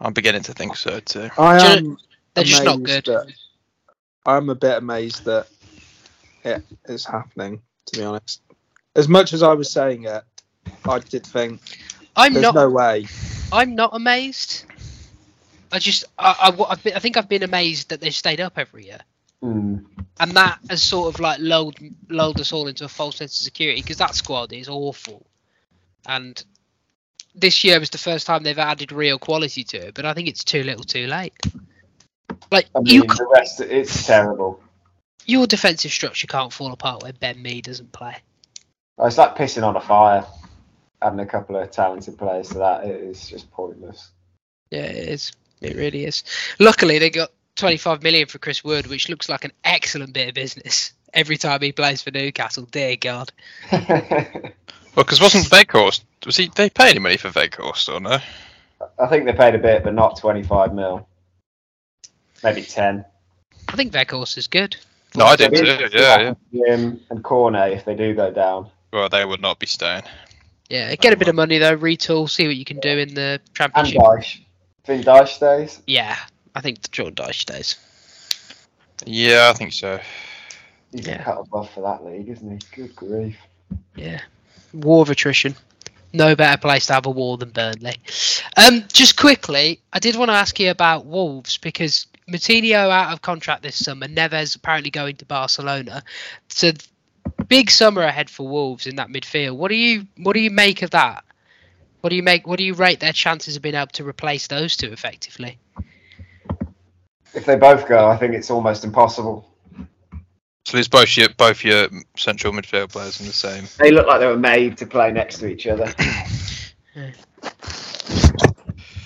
I'm beginning to think so too. I am They're just not good. that- I'm a bit amazed that it is happening. To be honest, as much as I was saying it, I did think I'm there's not. no way. I'm not amazed. I just. I, I, been, I think I've been amazed that they've stayed up every year. Mm. and that has sort of like lulled lulled us all into a false sense of security because that squad is awful, and this year was the first time they've added real quality to it. But I think it's too little, too late. Like I mean, you, the rest, it's terrible. your defensive structure can't fall apart when Ben Mee doesn't play. It's like pissing on a fire. Adding a couple of talented players to that, it is just pointless. Yeah, it is. It really is. Luckily, they got 25 million for Chris Wood, which looks like an excellent bit of business. Every time he plays for Newcastle, dear God. Well, because wasn't Weghorst? Was he? They pay any money for Weghorst or no? I think they paid a bit, but not 25 mil. Maybe 10. I think Weghorst is good. No, I did Maybe too. Yeah, yeah. Jim and Cornet if they do go down. Well, they would not be staying. Yeah, get a bit of money though, retool, see what you can do in the And championship. Dyche. Think Dyche stays? Yeah, I think the Jordan Dyche stays. Yeah, I think so. He's Yeah. a cut above for that league, isn't he? Good grief. Yeah, war of attrition. No better place to have a war than Burnley. Um, just quickly, I did want to ask you about Wolves because Moutinho out of contract this summer. Neves apparently going to Barcelona. So big summer ahead for Wolves in that midfield. What do you what do you make of that? What do you make? What do you rate their chances of being able to replace those two effectively? If they both go, I think it's almost impossible. So there's both your both your central midfield players in the same. They look like they were made to play next to each other.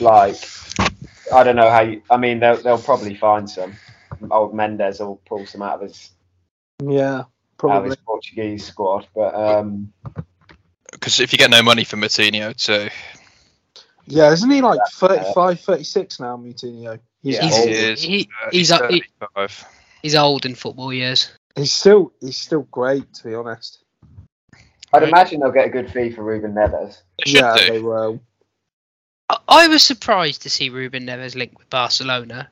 like I don't know how you. I mean, they'll they'll probably find some. Old Mendes will pull some out of his Yeah, out of probably. his Portuguese squad, but um, Because if you get no money for Moutinho, too, Yeah, isn't he like 35, 36 now, Moutinho? He's, Yeah, He's, old. he is. he, uh, he's, uh, he- 35. he's old in football years. he's still he's still great to be honest. I'd imagine they'll get a good fee for Ruben Neves. They Yeah, do. they will. I, I was surprised to see Ruben Neves linked with Barcelona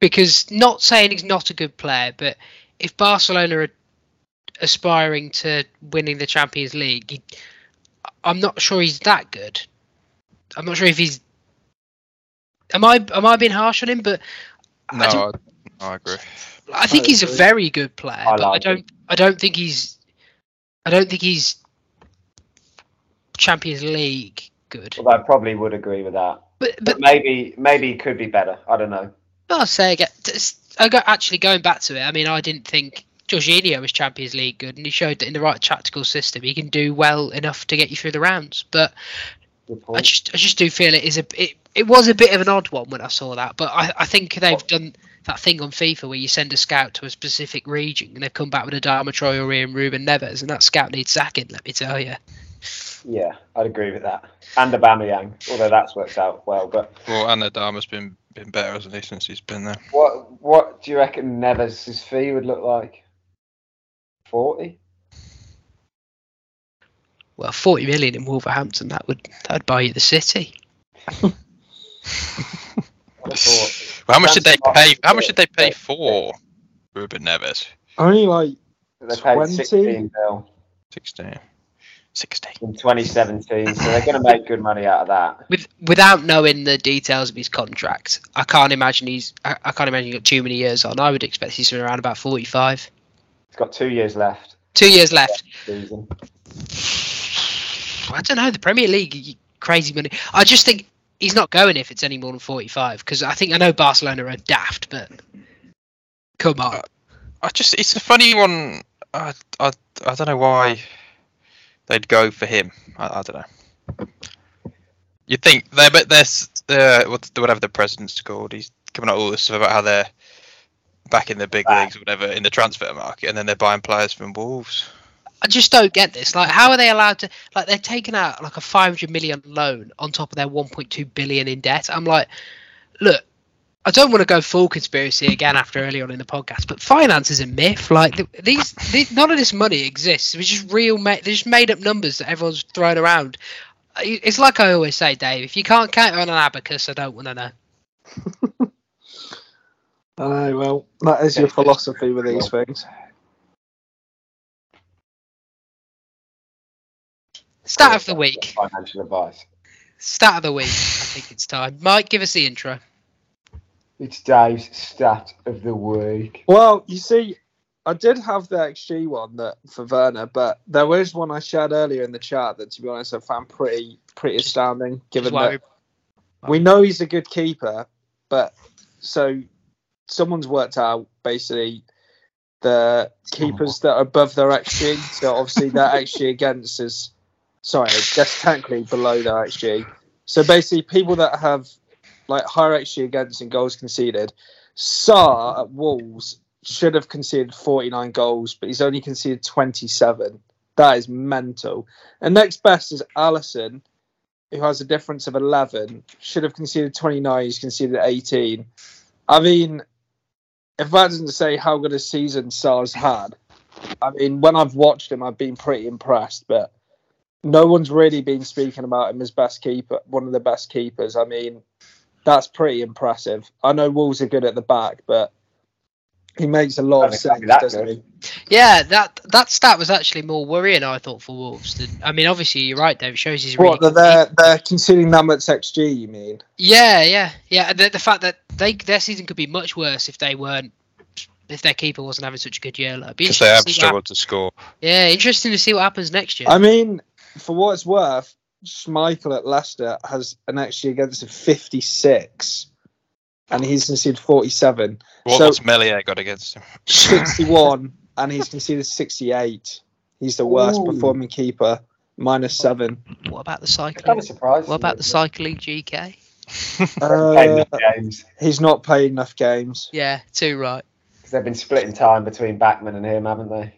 because not saying he's not a good player, but if Barcelona are aspiring to winning the Champions League, he, I'm not sure he's that good. I'm not sure if he's. Am I am I being harsh on him? But No, I, don't- I, I agree. I think I he's a very good player, I but I like him. don't. I don't think he's. I don't think he's Champions League good. Well, I probably would agree with that. But But but maybe maybe he could be better. I don't know. I'll say again. t- I got actually going back to it. I mean, I didn't think Jorginho was Champions League good, and he showed that in the right tactical system, he can do well enough to get you through the rounds. But I just, I just do feel it is a, it, it was a bit of an odd one when I saw that. But I, I think they've done that thing on FIFA where you send a scout to a specific region, and they've come back with Adama Traore and Ruben Neves, and that scout needs sacking. Let me tell you. Yeah, I'd agree with that. And Aubameyang, although that's worked out well. But Well, and Adama's been been better, hasn't he, since he's been there? what what do you reckon Neves' fee would look like? Forty. Well, forty million in Wolverhampton that would that would buy you the city. Well, how much did they pay? How much did they pay for Ruben Neves? Only like They paid 20? 16 mil 16. 16. in 2017, so they're going to make good money out of that. With without knowing the details of his contract, I can't imagine he's. I, I can't imagine he's got too many years on. I would expect he's around about forty-five. He's got two years left Two years left. season. I don't know the Premier League, crazy money. I just think he's not going if it's any more than forty-five because I think I know Barcelona are daft, but come on. I just, it's a funny one. I, I, I don't know why they'd go for him. I, I don't know. You think they're, but there's uh, what- whatever the president's called. He's coming out all this stuff about how they're back in the big Back. leagues or whatever in the transfer market, and then they're buying players from Wolves. I just don't get this. Like, how are they allowed to? Like, they're taking out like a 500 million loan on top of their 1.2 billion in debt. I'm like, look, I don't want to go full conspiracy again after early on in the podcast, but finance is a myth. Like, th- these, these none of this money exists. It's just real. Ma- they're just made up numbers that everyone's throwing around. It's like I always say, Dave. If you can't count on an abacus, I don't want to know. I know, well, that is your philosophy with these things. Stat of the week. Financial advice. Stat of the week. I think it's time. Mike, give us the intro. It's Dave's stat of the week. Well, you see, I did have the XG one that for Werner, but there was one I shared earlier in the chat that, to be honest, I found pretty pretty astounding. Given that we know he's a good keeper, but so someone's worked out basically the keepers that are above their XG. So obviously their XG against is sorry, just technically below their XG. So basically, people that have like higher XG against and goals conceded. Sá at Wolves should have conceded 49 goals, but he's only conceded 27. That is mental. And next best is Alisson, who has a difference of 11. Should have conceded 29. He's conceded 18. I mean, if that doesn't say how good a season Sá's had, I mean, when I've watched him, I've been pretty impressed. But no one's really been speaking about him as best keeper, one of the best keepers. I mean, that's pretty impressive. I know Wolves are good at the back, but he makes a lot of exactly sense, doesn't good. he? Yeah, that that stat was actually more worrying. I thought for Wolves. Than, I mean, obviously you're right, Dave. It shows he's really. What that they're they're conceding that much XG? You mean? yeah, yeah, yeah. The, the fact that they their season could be much worse if they weren't, if their keeper wasn't having such a good year. Like, be Because they have to see what struggled to score. yeah, interesting to see what happens next year. I mean, for what it's worth, Schmeichel at Leicester has an XG against of 56, and he's conceded 47, What, So- what's Meslier got against him? 61, and he's conceded 68. He's the worst Ooh. performing keeper minus seven. What about the It's kind cycling? of surprising. What about the cycling GK? Uh, he's not played enough games. Yeah, too right. Because they've been splitting time between Bachmann and him, haven't they?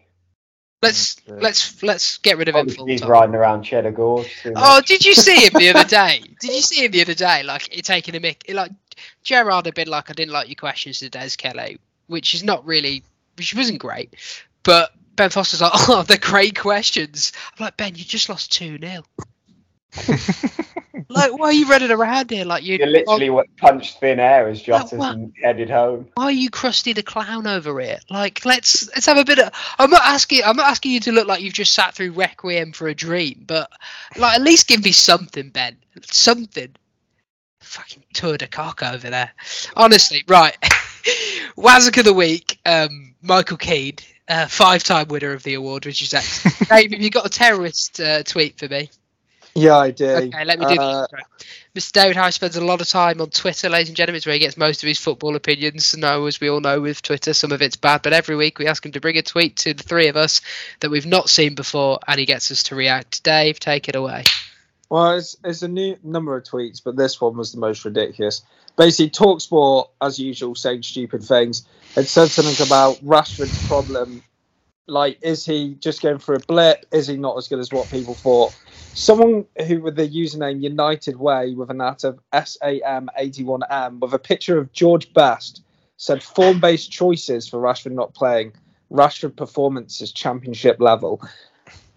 Let's let's let's get rid of him Obviously, full he's time. riding around Cheddar Gorge. Oh, did you see him the other day? Did you see him the other day? Like he taking a mic, like Gerrard had been like, "I didn't like your questions to Des Kelly," which is not really, which wasn't great. But Ben Foster's like, "Oh, they're great questions." I'm like, Ben, you just lost two 0 Like, why are you running around here like you? You literally oh. what punched thin air as Jotas and headed home. why are you crusty the clown over here? Like, let's let's have a bit of. I'm not asking. I'm not asking you to look like you've just sat through Requiem for a Dream, but like at least give me something, Ben. Something. Fucking tour de cock over there. Honestly, right. Wazzock of the week, um, Michael Keane, uh, five-time winner of the award, which is excellent. Dave, have you got a terrorist uh, tweet for me? Yeah, I do. Okay, let me do Uh, that. Mr. David Howe spends a lot of time on Twitter, ladies and gentlemen. It's where he gets most of his football opinions. No, as we all know with Twitter, some of it's bad, but every week we ask him to bring a tweet to the three of us that we've not seen before, and he gets us to react. Dave, take it away. Well, it's, it's a new number of tweets, but this one was the most ridiculous. Basically, Talksport, as usual, saying stupid things. It said something about Rashford's problem. Like, is he just going for a blip? Is he not as good as what people thought? Someone who with the username United Way with an at of SAM81M with a picture of George Best said form based choices for Rashford not playing. Rashford performance is championship level.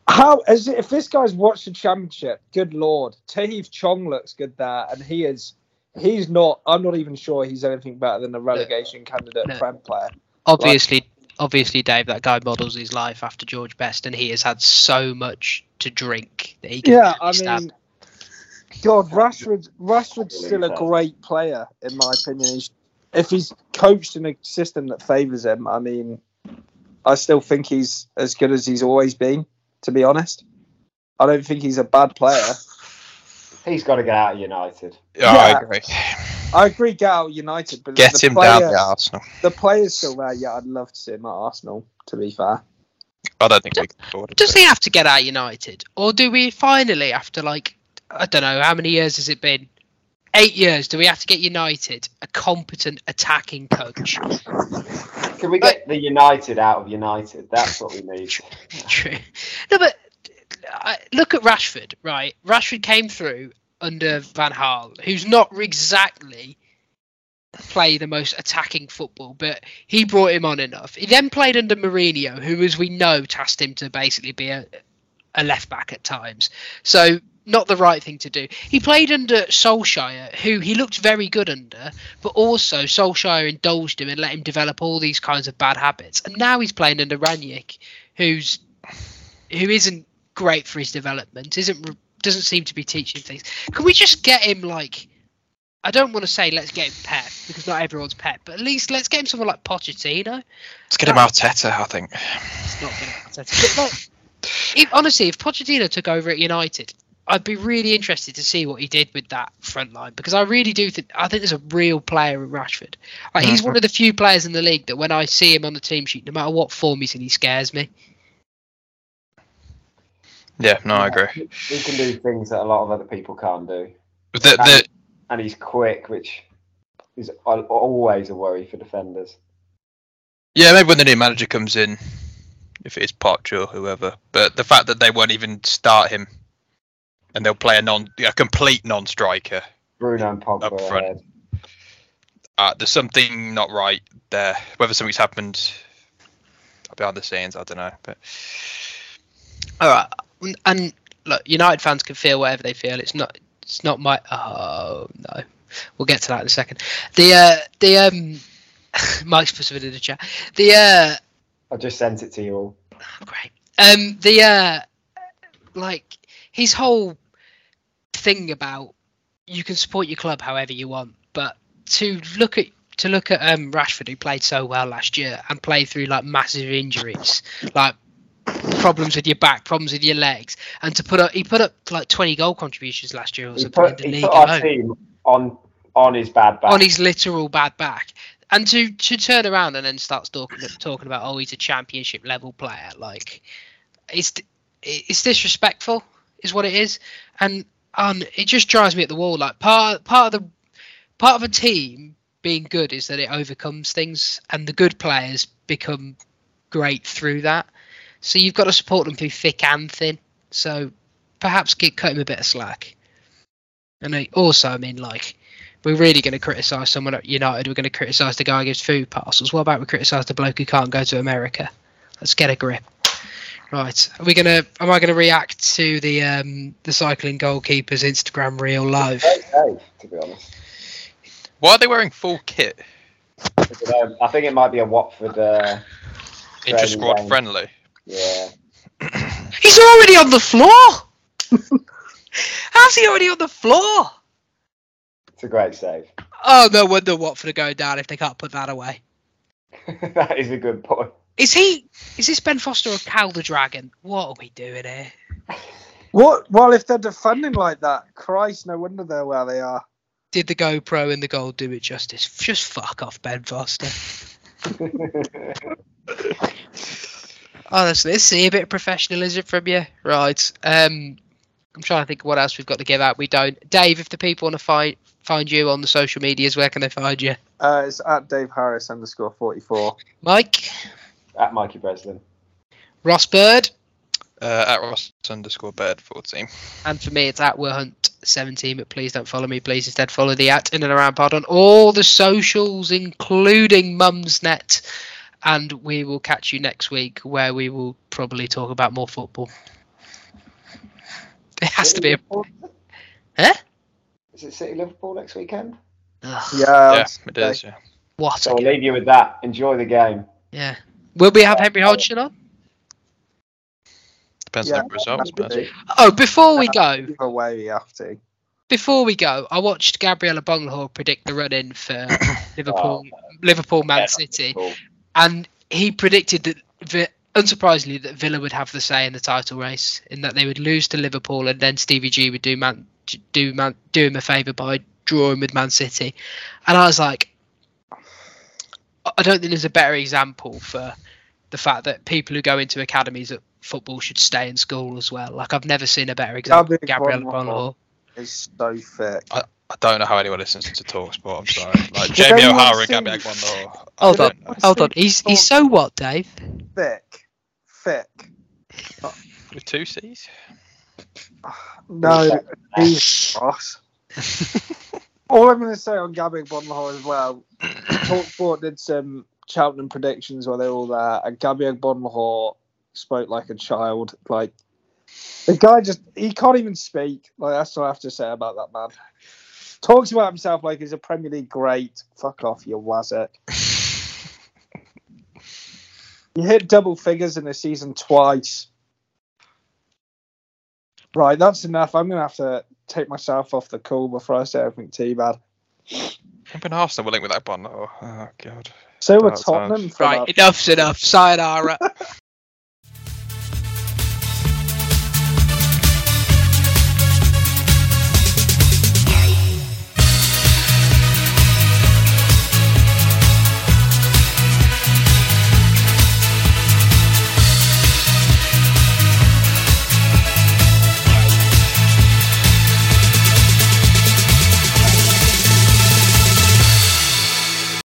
How as if this guy's watched the championship? Good lord, Tahith Chong looks good there, and he is. He's not. I'm not even sure he's anything better than a relegation candidate No. Prem player. Obviously, obviously, Dave, that guy models his life after George Best, and he has had so much to drink that he can Yeah, I barely stand. mean, God, Rashford. Rashford's still a great player in my opinion. He's, if he's coached in a system that favours him, I mean, I still think he's as good as he's always been. To be honest, I don't think he's a bad player. He's got to get out of United. Yeah, Yeah. I agree. I agree, Gal United, but Get the him player, down to Arsenal. The player's still there. Yeah, I'd love to see him at Arsenal. To be fair, I don't think we can afford him. Does he have to get out United, or do we finally, after like I don't know how many years has it been? Eight years. Do we have to get United a competent attacking coach? Can we get the United out of United? That's what we need. True. No, but I, look at Rashford. Right, Rashford came through under Van Gaal, who's not exactly play the most attacking football, but he brought him on enough. He then played under Mourinho, who, as we know, tasked him to basically be a, a left back at times. So not the right thing to do. He played under Solskjaer, who he looked very good under, but also Solskjaer indulged him and let him develop all these kinds of bad habits. And now he's playing under Rangnick, who's who isn't great for his development, isn't doesn't seem to be teaching things. Can we just get him like? I don't want to say let's get him Pep because not everyone's Pep, but at least let's get him someone like Pochettino. Let's get him Arteta, I think. It's not to But like, if, honestly, if Pochettino took over at United, I'd be really interested to see what he did with that front line because I really do think I think there's a real player in Rashford. Like, he's Mhm. one of the few players in the league that when I see him on the team sheet, no matter what form he's in, he scares me. Yeah, no, I agree. He can do things that a lot of other people can't do. The, the, And he's quick, which is always a worry for defenders. yeah, maybe when the new manager comes in, if it is Poch or whoever, but the fact that they won't even start him and they'll play a non, a complete non-striker, Bruno and Pogba Up front. ahead. uh, there's something not right there. Whether something's happened behind the scenes, I don't know. But All right, and- and look, United fans can feel whatever they feel. It's not. It's not my. Oh no, we'll get to that in a second. The uh, the um, Mike's put something in the chat. The uh, I just sent it to you all. great. Um, the uh, like his whole thing about you can support your club however you want, but to look at to look at um Rashford who played so well last year and played through like massive injuries, like problems with your back, problems with your legs, and to put up he put up like twenty goal contributions last year or He something in put, the he league put our alone team on on his bad back. on his literal bad back. And to, to turn around and then start talking talking about oh he's a championship level player like it's it's disrespectful is what it is, and um, it just drives me at the wall. Like part part of the part of a team being good is that it overcomes things, and the good players become great through that. So you've got to support them through thick and thin. So perhaps get cut him a bit of slack. And I, also, I mean, like we're really going to criticise someone at United. We're going to criticise the guy who gives food parcels. What about we criticise the bloke who can't go to America? Let's get a grip. Right, are we gonna? Am I gonna react to the um, the cycling goalkeeper's Instagram reel live? Okay, to be honest. Why are they wearing full kit? I know. I think it might be a Watford. Uh, Intra Training squad game. friendly. yeah. He's already on the floor. How's he already on the floor? It's a great save. Oh, no wonder Watford are going down if they can't put that away. that is a good point. Is he? Is this Ben Foster or Cal the Dragon? What are we doing here? What? Well, if they're defending like that, Christ, no wonder they're where they are. Did the GoPro and the goal do it justice? Just fuck off, Ben Foster. Honestly, I see a bit of professionalism from you, right? Um, I'm trying to think what else we've got to give out. We don't. Dave, if the people want to find find you on the social medias, where can they find you? Uh, it's at Dave Harris underscore forty four. Mike, At Mikey Breslin. Ross Bird, Uh, at Ross underscore bird 14. and for me, it's at Hunt17. But please don't follow me. Please instead follow the at in and around pod on all the socials, including Mumsnet. And we will catch you next week, where we will probably talk about more football. It has to be a. Liverpool? Huh? Is it City Liverpool next weekend? Ugh, Yeah, yeah, it is. Yeah. what So a I'll leave you with that. Enjoy the game. Yeah. Will we have Henry Hodgson on? Depends Yeah. on the results. But Oh, before we go, Either way, we have to. before we go, I watched Gabriel Agbonlahor predict the run-in for Liverpool, oh, Liverpool, Man Yeah, City, Cool. and he predicted that, Vi- unsurprisingly, that Villa would have the say in the title race, in that they would lose to Liverpool, and then Stevie G would do man do man do him a favour by drawing with Man City, and I was like, I don't think there's a better example for the fact that people who go into academies at football should stay in school as well. Like I've never seen a better example. of Gabriel Gabriella Bonglehor. Bonglehor. So thick. I don't know how anyone listens to Talksport. I'm sorry. Like Jamie O'Hara and see- Gabby Agbonlahor. Hold on, hold on. He's he's so what, Dave? Thick. Thick. With two C's. No, he's Ross. All I'm going to say on Gabby Agbonlahor as well, Talksport did some Cheltenham predictions while they were all there, and Gabby Agbonlahor spoke like a child. Like, the guy just, he can't even speak. Like, that's what I have to say about that man. Talks about himself like he's a Premier League great. Fuck off, you wazzock. You hit double figures in the season twice. Right, that's enough. I'm going to have to take myself off the call before I say anything too bad. Even Arsenal were linked with Agbonlahor. Oh, oh god. So were That's Tottenham Right, enough's enough. Sayonara.